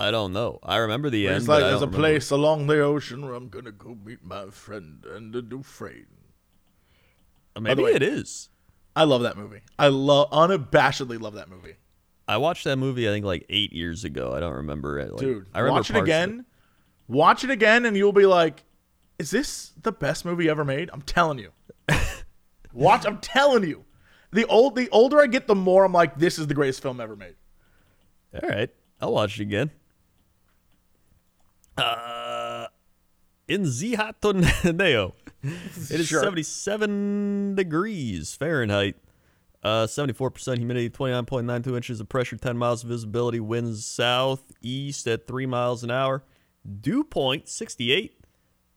I don't know. I remember the end. It's like there's a remember. place along the ocean where I'm gonna go meet my friend and a new friend. Maybe way- it is. I love that movie. I love unabashedly love that movie. I watched that movie. I think like eight years ago. I don't remember it. Like, Dude, I remember watch it again. Watch it again and you'll be like, is this the best movie ever made? I'm telling you. Watch, I'm telling you. The old the older I get, the more I'm like, this is the greatest film ever made. All right, I'll watch it again. Uh, in Zihuatanejo, <laughs> it is Sure. 77 degrees Fahrenheit. Uh, 74% humidity, 29.92 inches of pressure, 10 miles of visibility, winds southeast at 3 miles an hour. Dew point 68,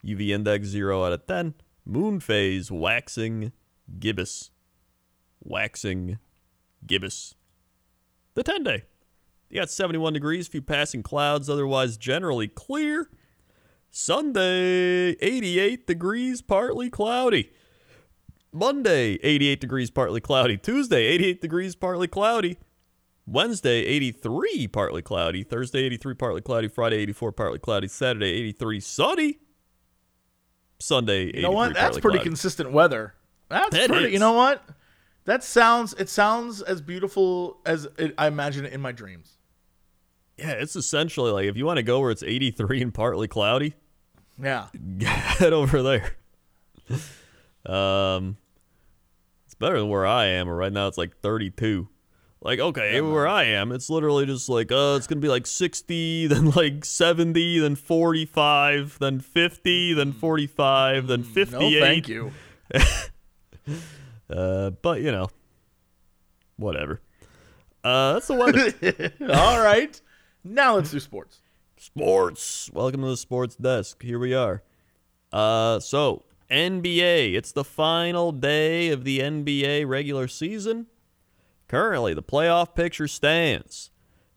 UV index 0 out of 10. Moon phase waxing gibbous. Waxing gibbous. The 10 day. You got 71 degrees, few passing clouds, otherwise generally clear. Sunday, 88 degrees, partly cloudy. Monday, 88 degrees, partly cloudy. Tuesday, 88 degrees, partly cloudy. Wednesday, 83, partly cloudy. Thursday, 83, partly cloudy. Friday, 84, partly cloudy. Saturday, 83, sunny. Sunday, You know what? That's pretty cloudy. consistent weather. That's That pretty. is. You know what? That sounds. It sounds as beautiful as it, I imagine it in my dreams. Yeah, it's essentially like if you want to go where it's 83 and partly cloudy, Yeah. <laughs> head over there. <laughs> Um, it's better than where I am. Right now it's like 32. Like okay, where I am, it's literally just like uh, it's gonna be like 60, <laughs> then like 70, then 45, then 50, then 45, then 58. No, thank you. <laughs> Uh, but you know, whatever. Uh, that's the weather. <laughs> All right. Now let's do sports. Sports. Welcome to the sports desk. Here we are. Uh, so NBA. It's the final day of the NBA regular season. Currently, the playoff picture stands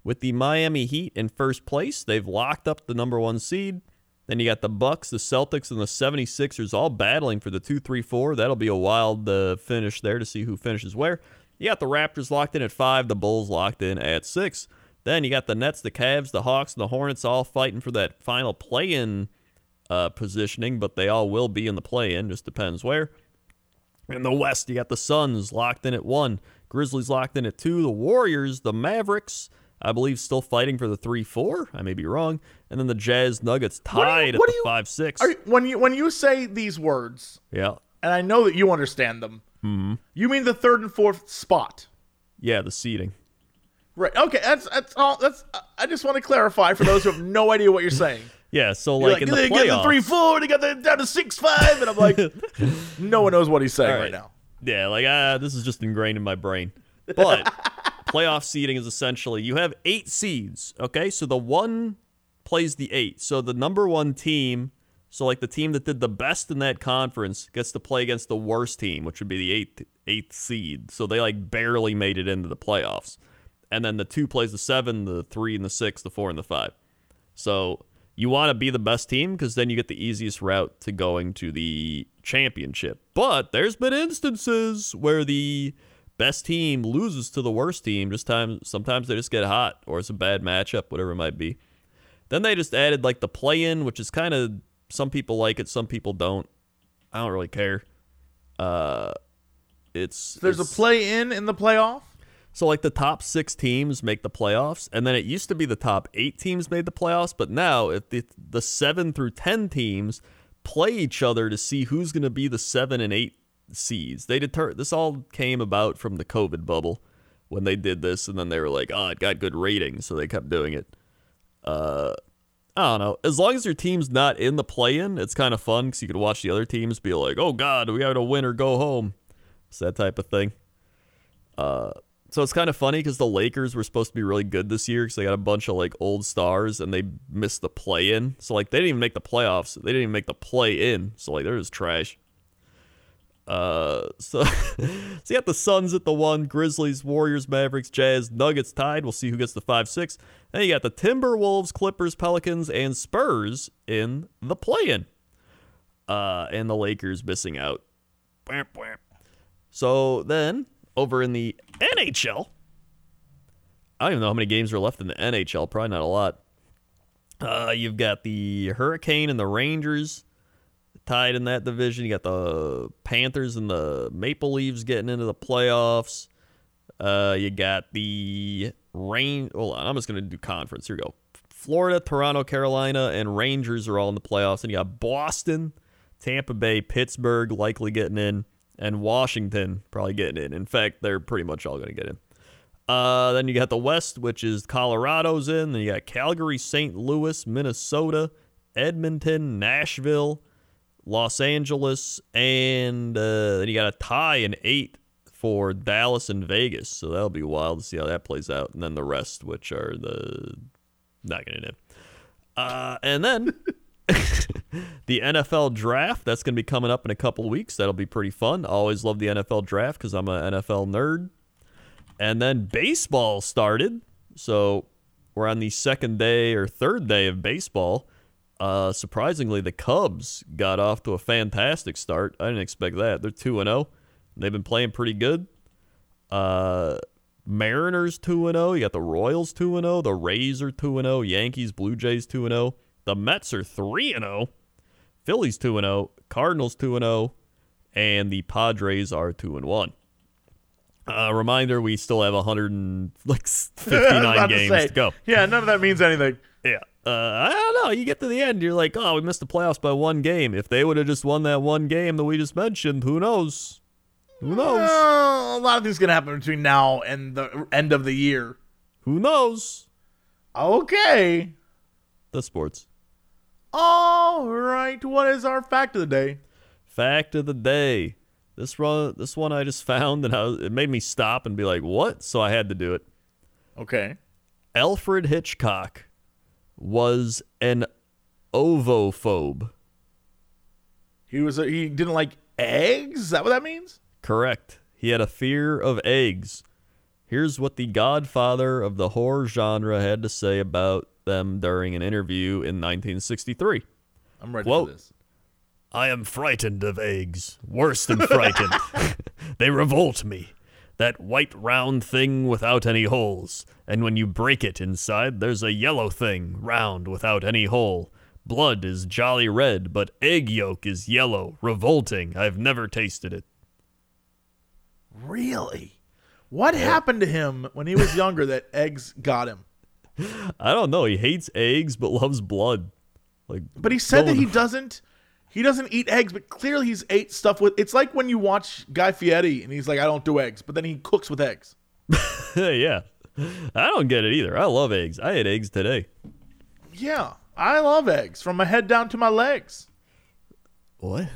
with the Miami Heat in first place. They've locked up the number one seed. Then you got the Bucks, the Celtics, and the 76ers all battling for the 2 3 4. That'll be a wild uh, finish there to see who finishes where. You got the Raptors locked in at 5, the Bulls locked in at 6. Then you got the Nets, the Cavs, the Hawks, and the Hornets all fighting for that final play in uh, positioning, but they all will be in the play in, just depends where. In the West, you got the Suns locked in at 1, Grizzlies locked in at 2, the Warriors, the Mavericks, I believe still fighting for the 3 4. I may be wrong. And then the Jazz Nuggets What you- tied what at the you- 5 6. Are you, when you when you say these words, Yeah. and I know that you understand them, Mm-hmm. you mean the third and fourth spot, Yeah, the seating. right? Okay, that's that's all. That's I just want to clarify for those who have no idea what you're saying. <laughs> Yeah, so You're like, in the they get the three four, they got the down to six five, and I'm like, <laughs> no one knows what he's saying right. right. now. Yeah, like ah, this is just ingrained in my brain. But <laughs> playoff seeding is essentially you have eight seeds. Okay, so the one plays the eight. So the number one team, so like the team that did the best in that conference, gets to play against the worst team, which would be the eighth eighth seed. So they like barely made it into the playoffs. And then the two plays the seven, the three and the six, the four and the five. So you want to be the best team because then you get the easiest route to going to the championship. But there's been instances where the best team loses to the worst team. Just time sometimes they just get hot or it's a bad matchup, whatever it might be. Then they just added like the play in, which is kind of some people like it, some people don't. I don't really care. Uh, it's There's a play in in the playoff. So like the top six teams make the playoffs, and then it used to be the top eight teams made the playoffs, but now if the the seven through ten teams play each other to see who's going to be the seven and eight seeds, they deter. This all came about from the COVID bubble when they did this, and then they were like, "Oh, it got good ratings," so they kept doing it. Uh, I don't know. As long as your team's not in the play-in, it's kind of fun because you can watch the other teams be like, "Oh God, we got to win or go home." It's that type of thing. Uh, so it's kind of funny because the Lakers were supposed to be really good this year because they got a bunch of like old stars and they missed the play-in. So like they didn't even make the playoffs. They didn't even make the play-in. So like they're just trash. Uh, <laughs> so, so you got the Suns at the one, Grizzlies, Warriors, Mavericks, Jazz, Nuggets tied. We'll see who gets the five six. Then you got the Timberwolves, Clippers, Pelicans, and Spurs in the play-in. Uh, and the Lakers missing out. So then over in the NHL, I don't even know how many games are left in the NHL. Probably not a lot. Uh, you've got the Hurricane and the Rangers tied in that division. You got the Panthers and the Maple Leafs getting into the playoffs. Uh, you got the Rain. Hold on, I'm just gonna do conference. Here we go. Florida, Toronto, Carolina, and Rangers are all in the playoffs. And you got Boston, Tampa Bay, Pittsburgh likely getting in, and Washington probably getting in. In fact, they're pretty much all gonna get in. Uh, then you got the West, which is Colorado's in. Then you got Calgary, St. Louis, Minnesota, Edmonton, Nashville, Los Angeles, and uh, then you got a tie in eight for Dallas and Vegas. So that'll be wild to see how that plays out. And then the rest, which are the not getting in. Uh, and then <laughs> <laughs> the NFL draft that's going to be coming up in a couple weeks. That'll be pretty fun. I always love the NFL draft because I'm an NFL nerd. And then baseball started. So we're on the second day or third day of baseball. Uh, surprisingly, the Cubs got off to a fantastic start. I didn't expect that. They're 2 0. They've been playing pretty good. Uh, Mariners 2 0. You got the Royals 2 0. The Rays are 2 0. Yankees, Blue Jays 2 0. The Mets are 3 0. Phillies 2 0. Cardinals 2 0. And the Padres are 2 1. Uh, reminder: We still have 159 <laughs> About to games say, to go. Yeah, none of that means anything. Yeah. Uh, I don't know. You get to the end, you're like, oh, we missed the playoffs by one game. If they would have just won that one game that we just mentioned, who knows? Who knows? Uh, a lot of things gonna happen between now and the end of the year. Who knows? Okay. The sports. All right. What is our fact of the day? Fact of the day. This one, this one I just <laughs> found, and I it made me stop and be like, "What?" So I had to do it. Okay. Alfred Hitchcock was an ovophobe. He was a, he didn't like eggs. Is that what that means? Correct. He had a fear of eggs. Here's what the godfather of the horror genre had to say about them during an interview in 1963. I'm ready Whoa. for this. I am frightened of eggs. Worse than frightened. <laughs> they revolt me. That white round thing without any holes. And when you break it inside, there's a yellow thing, round without any hole. Blood is jolly red, but egg yolk is yellow, revolting. I've never tasted it. Really? What happened to him when he was younger that eggs got him? I don't know. He hates eggs but loves blood. Like, But he said that he doesn't. He doesn't eat eggs, but clearly he's ate stuff with. It's like when you watch Guy Fieri and he's like, "I don't do eggs," but then he cooks with eggs. <laughs> yeah. I don't get it either. I love eggs. I ate eggs today. Yeah, I love eggs from my head down to my legs. What?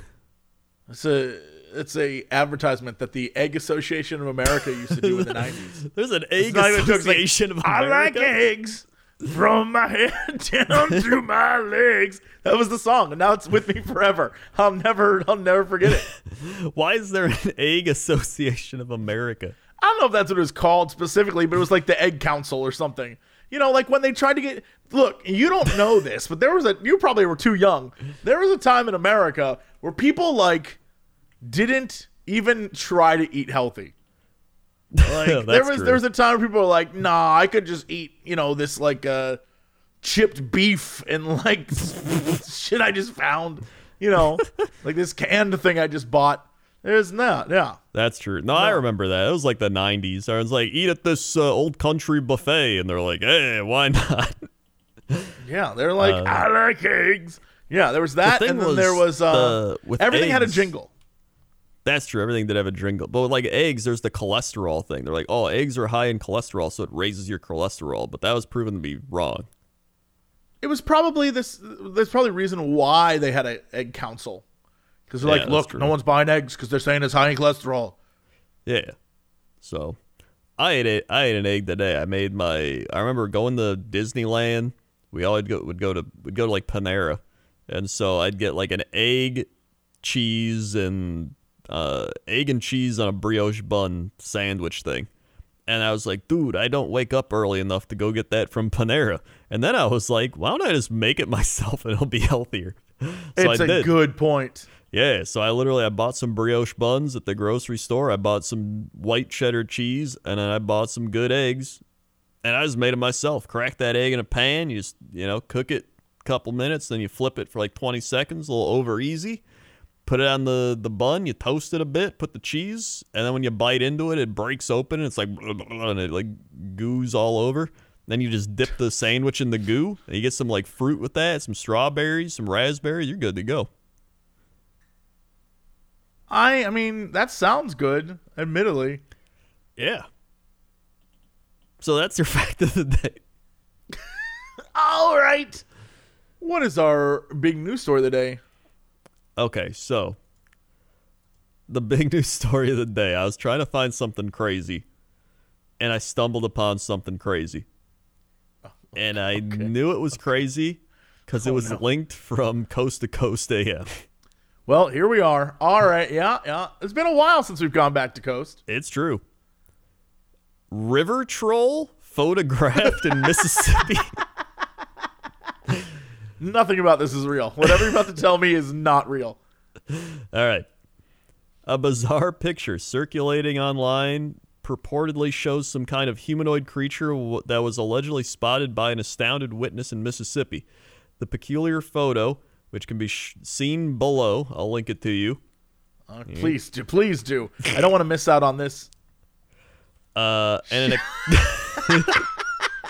It's a it's a advertisement that the Egg Association of America used to do in the <laughs> nineties. There's an egg not even a joke, it's like, association of America. I like eggs from my head <laughs> down to <laughs> my legs. That was the song, and now it's with me forever. I'll never, I'll never forget it. Why is there an egg association of America? I don't know if that's what it was called specifically, but it was like the Egg Council or something. You know, like when they tried to get. Look, you don't know this, but there was a. You probably were too young. There was a time in America where people like didn't even try to eat healthy. <laughs> Like there was true. there was a time where people were like, "Nah, I could just eat, you know, this like uh chipped beef and like <laughs> shit I just found, you know, <laughs> like this canned thing I just bought." There's not, yeah. That's true. No, I remember that. It was like the 90s. I was like, eat at this uh, old country buffet. And they're like, hey, why not? Yeah, they're like, Uh, I like eggs. Yeah, there was that, and then there was was uh, the- with everything had a jingle. That's true. Everything did have a jingle. But with like eggs, there's the cholesterol thing. They're like, oh, eggs are high in cholesterol, so it raises your cholesterol. But that was proven to be wrong. It was probably this. There's probably a reason why they had an egg council, because they're Yeah, like, look, true. no one's buying eggs because they're saying it's high in cholesterol. Yeah. So I ate a, I ate an egg today. I made my. I remember going to Disneyland. We always go would go to would go to like Panera, and so I'd get like an egg, cheese, and uh, egg and cheese on a brioche bun sandwich thing. And I was like, dude, I don't wake up early enough to go get that from Panera. And then I was like, why don't I just make it <laughs> myself and it'll be healthier? <laughs> So it's I a did. good point. Yeah, so I literally I bought some brioche buns at the grocery store. I bought some white cheddar cheese, and then I bought some good eggs, and I just made them myself. Crack that egg in a pan. You just you know cook it a couple minutes, then you flip it for like 20 seconds, a little over easy. Put it on the the bun. You toast it a bit. Put the cheese, and then when you bite into it, it breaks open. And it's like and it like goos all over. Then you just dip the sandwich in the goo, and you get some like fruit with that, some strawberries, some raspberries. You're good to go. I I mean that sounds good. Admittedly, Yeah. So that's your <laughs> fact of the day. <laughs> all right. What is our big news story of the day? Okay, so the big <laughs> news story of the day. I was trying to find something crazy, and I stumbled upon something crazy. Oh, and I knew it was crazy because it oh, was linked from Coast to Coast AM. <laughs> Well, here we are. All right, yeah, yeah. It's been a while since we've gone back to coast. It's true. River troll photographed in <laughs> Mississippi. Nothing about this is real. Whatever you're about to tell me is not real. All right. A bizarre picture circulating online purportedly shows some kind of humanoid creature that was allegedly spotted by an astounded witness in Mississippi. The peculiar photo, which can be sh- seen below, I'll link it to you. Uh, Please do, please do. I don't want to miss out on this. Uh, and an, <laughs> <laughs>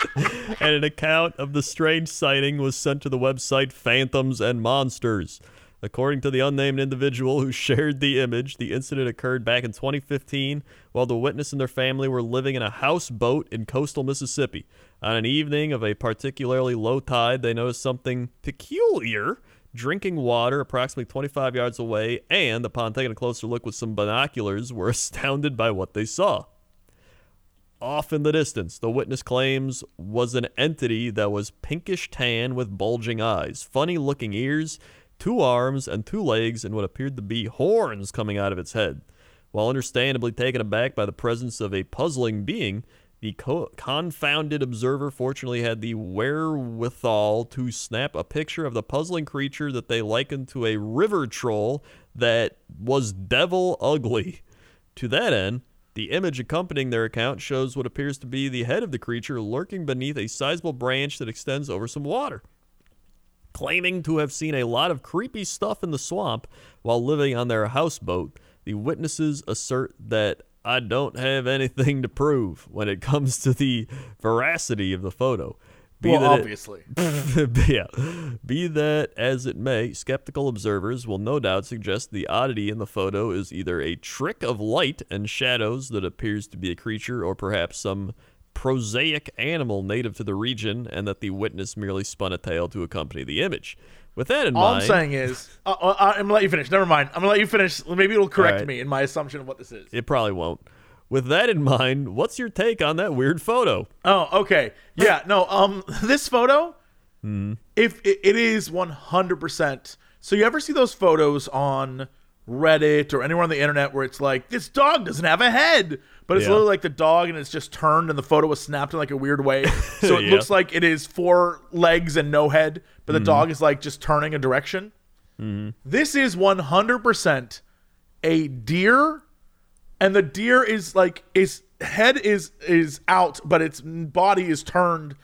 <laughs> and an account of the strange sighting was sent to the website Phantoms and Monsters. According to the unnamed individual who shared the image, the incident occurred back in 2015 while the witness and their family were living in a houseboat in coastal Mississippi. On an evening of a particularly low tide, they noticed something peculiar drinking water approximately 25 yards away, and upon taking a closer look with some binoculars, were <laughs> astounded by what they saw. Off in the distance, the witness claims was an entity that was pinkish tan with bulging eyes, funny looking ears, two arms, and two legs, and what appeared to be horns coming out of its head. While understandably taken aback by the presence of a puzzling being, the co- confounded observer fortunately had the wherewithal to snap a picture of the puzzling creature that they likened to a river troll that was devil ugly. To that end, the image accompanying their account shows what appears to be the head of the creature lurking beneath a sizable branch that extends over some water. Claiming to have seen a lot of creepy stuff in the swamp while living on their houseboat, the witnesses assert that I don't have anything to prove when it comes to the veracity of the photo. Be well, that it- obviously. <laughs> yeah. Be that as it may, skeptical observers will no doubt suggest the oddity in the photo is either a trick of light and shadows that appears to be a creature or perhaps some prosaic animal native to the region and that the witness merely spun a tale to accompany the image. With that in All mind, I'm saying is, uh, uh, I'm gonna let you finish. Never mind. I'm gonna let you finish. Maybe it'll correct right. me in my assumption of what this is. it probably won't. With that in mind, what's your take on that weird photo? Oh, okay. Yeah, no. Um, <laughs> this photo, Hmm. if it, it is 100. percent So you ever see those photos on Reddit or anywhere on the internet where it's like this dog doesn't have a head, but it's Yeah. literally like the dog and it's just turned and the photo was snapped in like a weird way, <laughs> so it Yeah. looks like it is four legs and no head, but the dog is like just turning a direction. This is 100 percent a deer and the deer is like its head is is out but its body is turned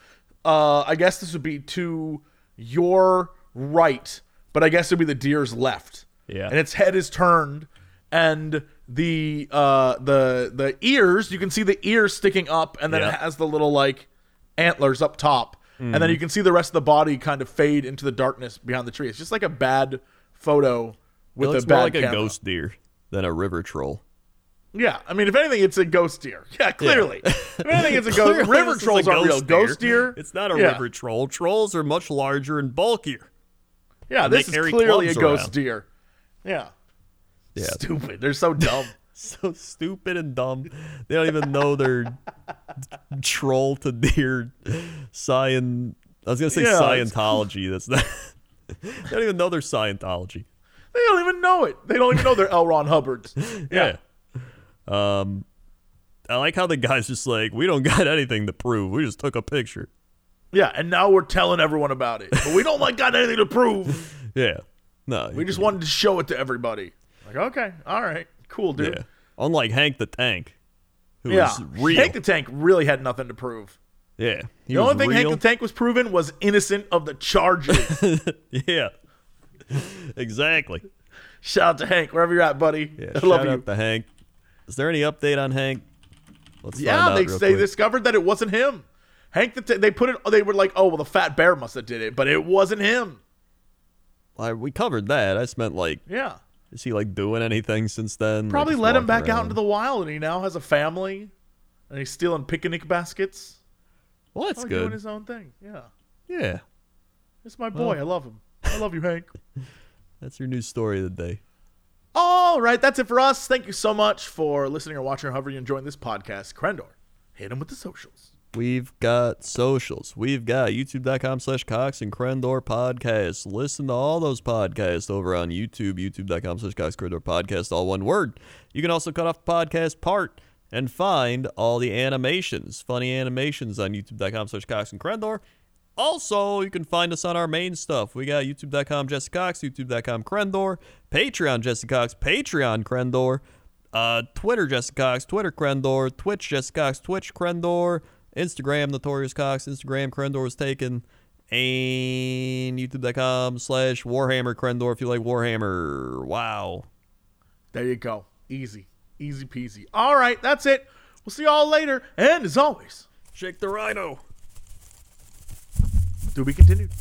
uh i guess this would be to your right but i guess it would be the deer's left Yeah. and its head is turned and the uh the the ears you can see the ears sticking up and then Yeah. it has the little like antlers up top and Mm-hmm. then you can see the rest of the body kind of fade into the darkness behind the tree it's just like a bad photo It with looks a bad more like camera. a ghost deer than a river troll. Yeah, I mean, if anything, it's a ghost deer. <laughs> Yeah, clearly. if anything, it's a ghost. <laughs> River this is a trolls aren't real. Ghost deer. It's not a yeah. river troll. Trolls are much larger and bulkier. Yeah, They this is clearly a ghost around. deer. Yeah. Yeah. Stupid. They're so dumb. <laughs> so stupid and dumb. They don't even know their troll to deer science. I was gonna say Yeah, Scientology. That's not. they don't even know their Scientology. They don't even know it. They don't even know they're L. Ron Hubbards. Yeah. Um, I like how the guy's just like, we don't got <laughs> anything to prove. We just took a picture. Yeah, and now we're telling everyone about it. But we don't like got anything to prove. <laughs> Yeah. No. We just wanted to show it to everybody. Like, okay, all right, cool, dude. Yeah. Unlike Hank the Tank, who Yeah, was real. Hank the Tank really had nothing to prove. yeah. He The only thing real. Hank the Tank was proven was innocent of the charges. <laughs> Yeah. exactly. Shout out to Hank, wherever you're at, buddy. Yeah. I shout love out you. to Hank. Is there any update on Hank? Let's find Yeah, out they they quick. discovered that it wasn't him. Hank the Tank. They put it. They were like, oh well, the fat bear must have did it, but it wasn't him. I- we covered that. I spent like, Yeah, is he like doing anything since then? Probably let him back out into the wild, and he now has a family, and he's stealing picnic baskets. Well, that's Probably doing his own thing. Yeah, Yeah. it's my boy. I love him. I love you, Hank. <laughs> That's your news story of the day. All right, that's it for us. Thank you so much for listening or watching or however you're enjoying this podcast. Crendor, hit him with the socials. We've got socials. We've got youtube.com slash Cox and Crendor podcast. Listen to all those podcasts over on YouTube, youtube.com slash Cox Crendor podcast, all one word. You can also cut off the podcast part and find all the animations, funny animations on youtube.com slash Cox and Crendor. Also, you can find us on our main stuff. We got youtube.com Jesse Cox, youtube.com Crendor, Patreon Jesse Cox, Patreon Crendor, uh, Twitter Jesse Cox, Twitter Crendor, Twitch Jesse Cox, Twitch Crendor, Instagram Notorious Cox, Instagram Crendor was taken, and youtube.com slash Warhammer Crendor if you like Warhammer. Wow. There you go. Easy. Easy peasy. All right, that's it. We'll see y'all later. And as always, Shake the rhino. To be continued.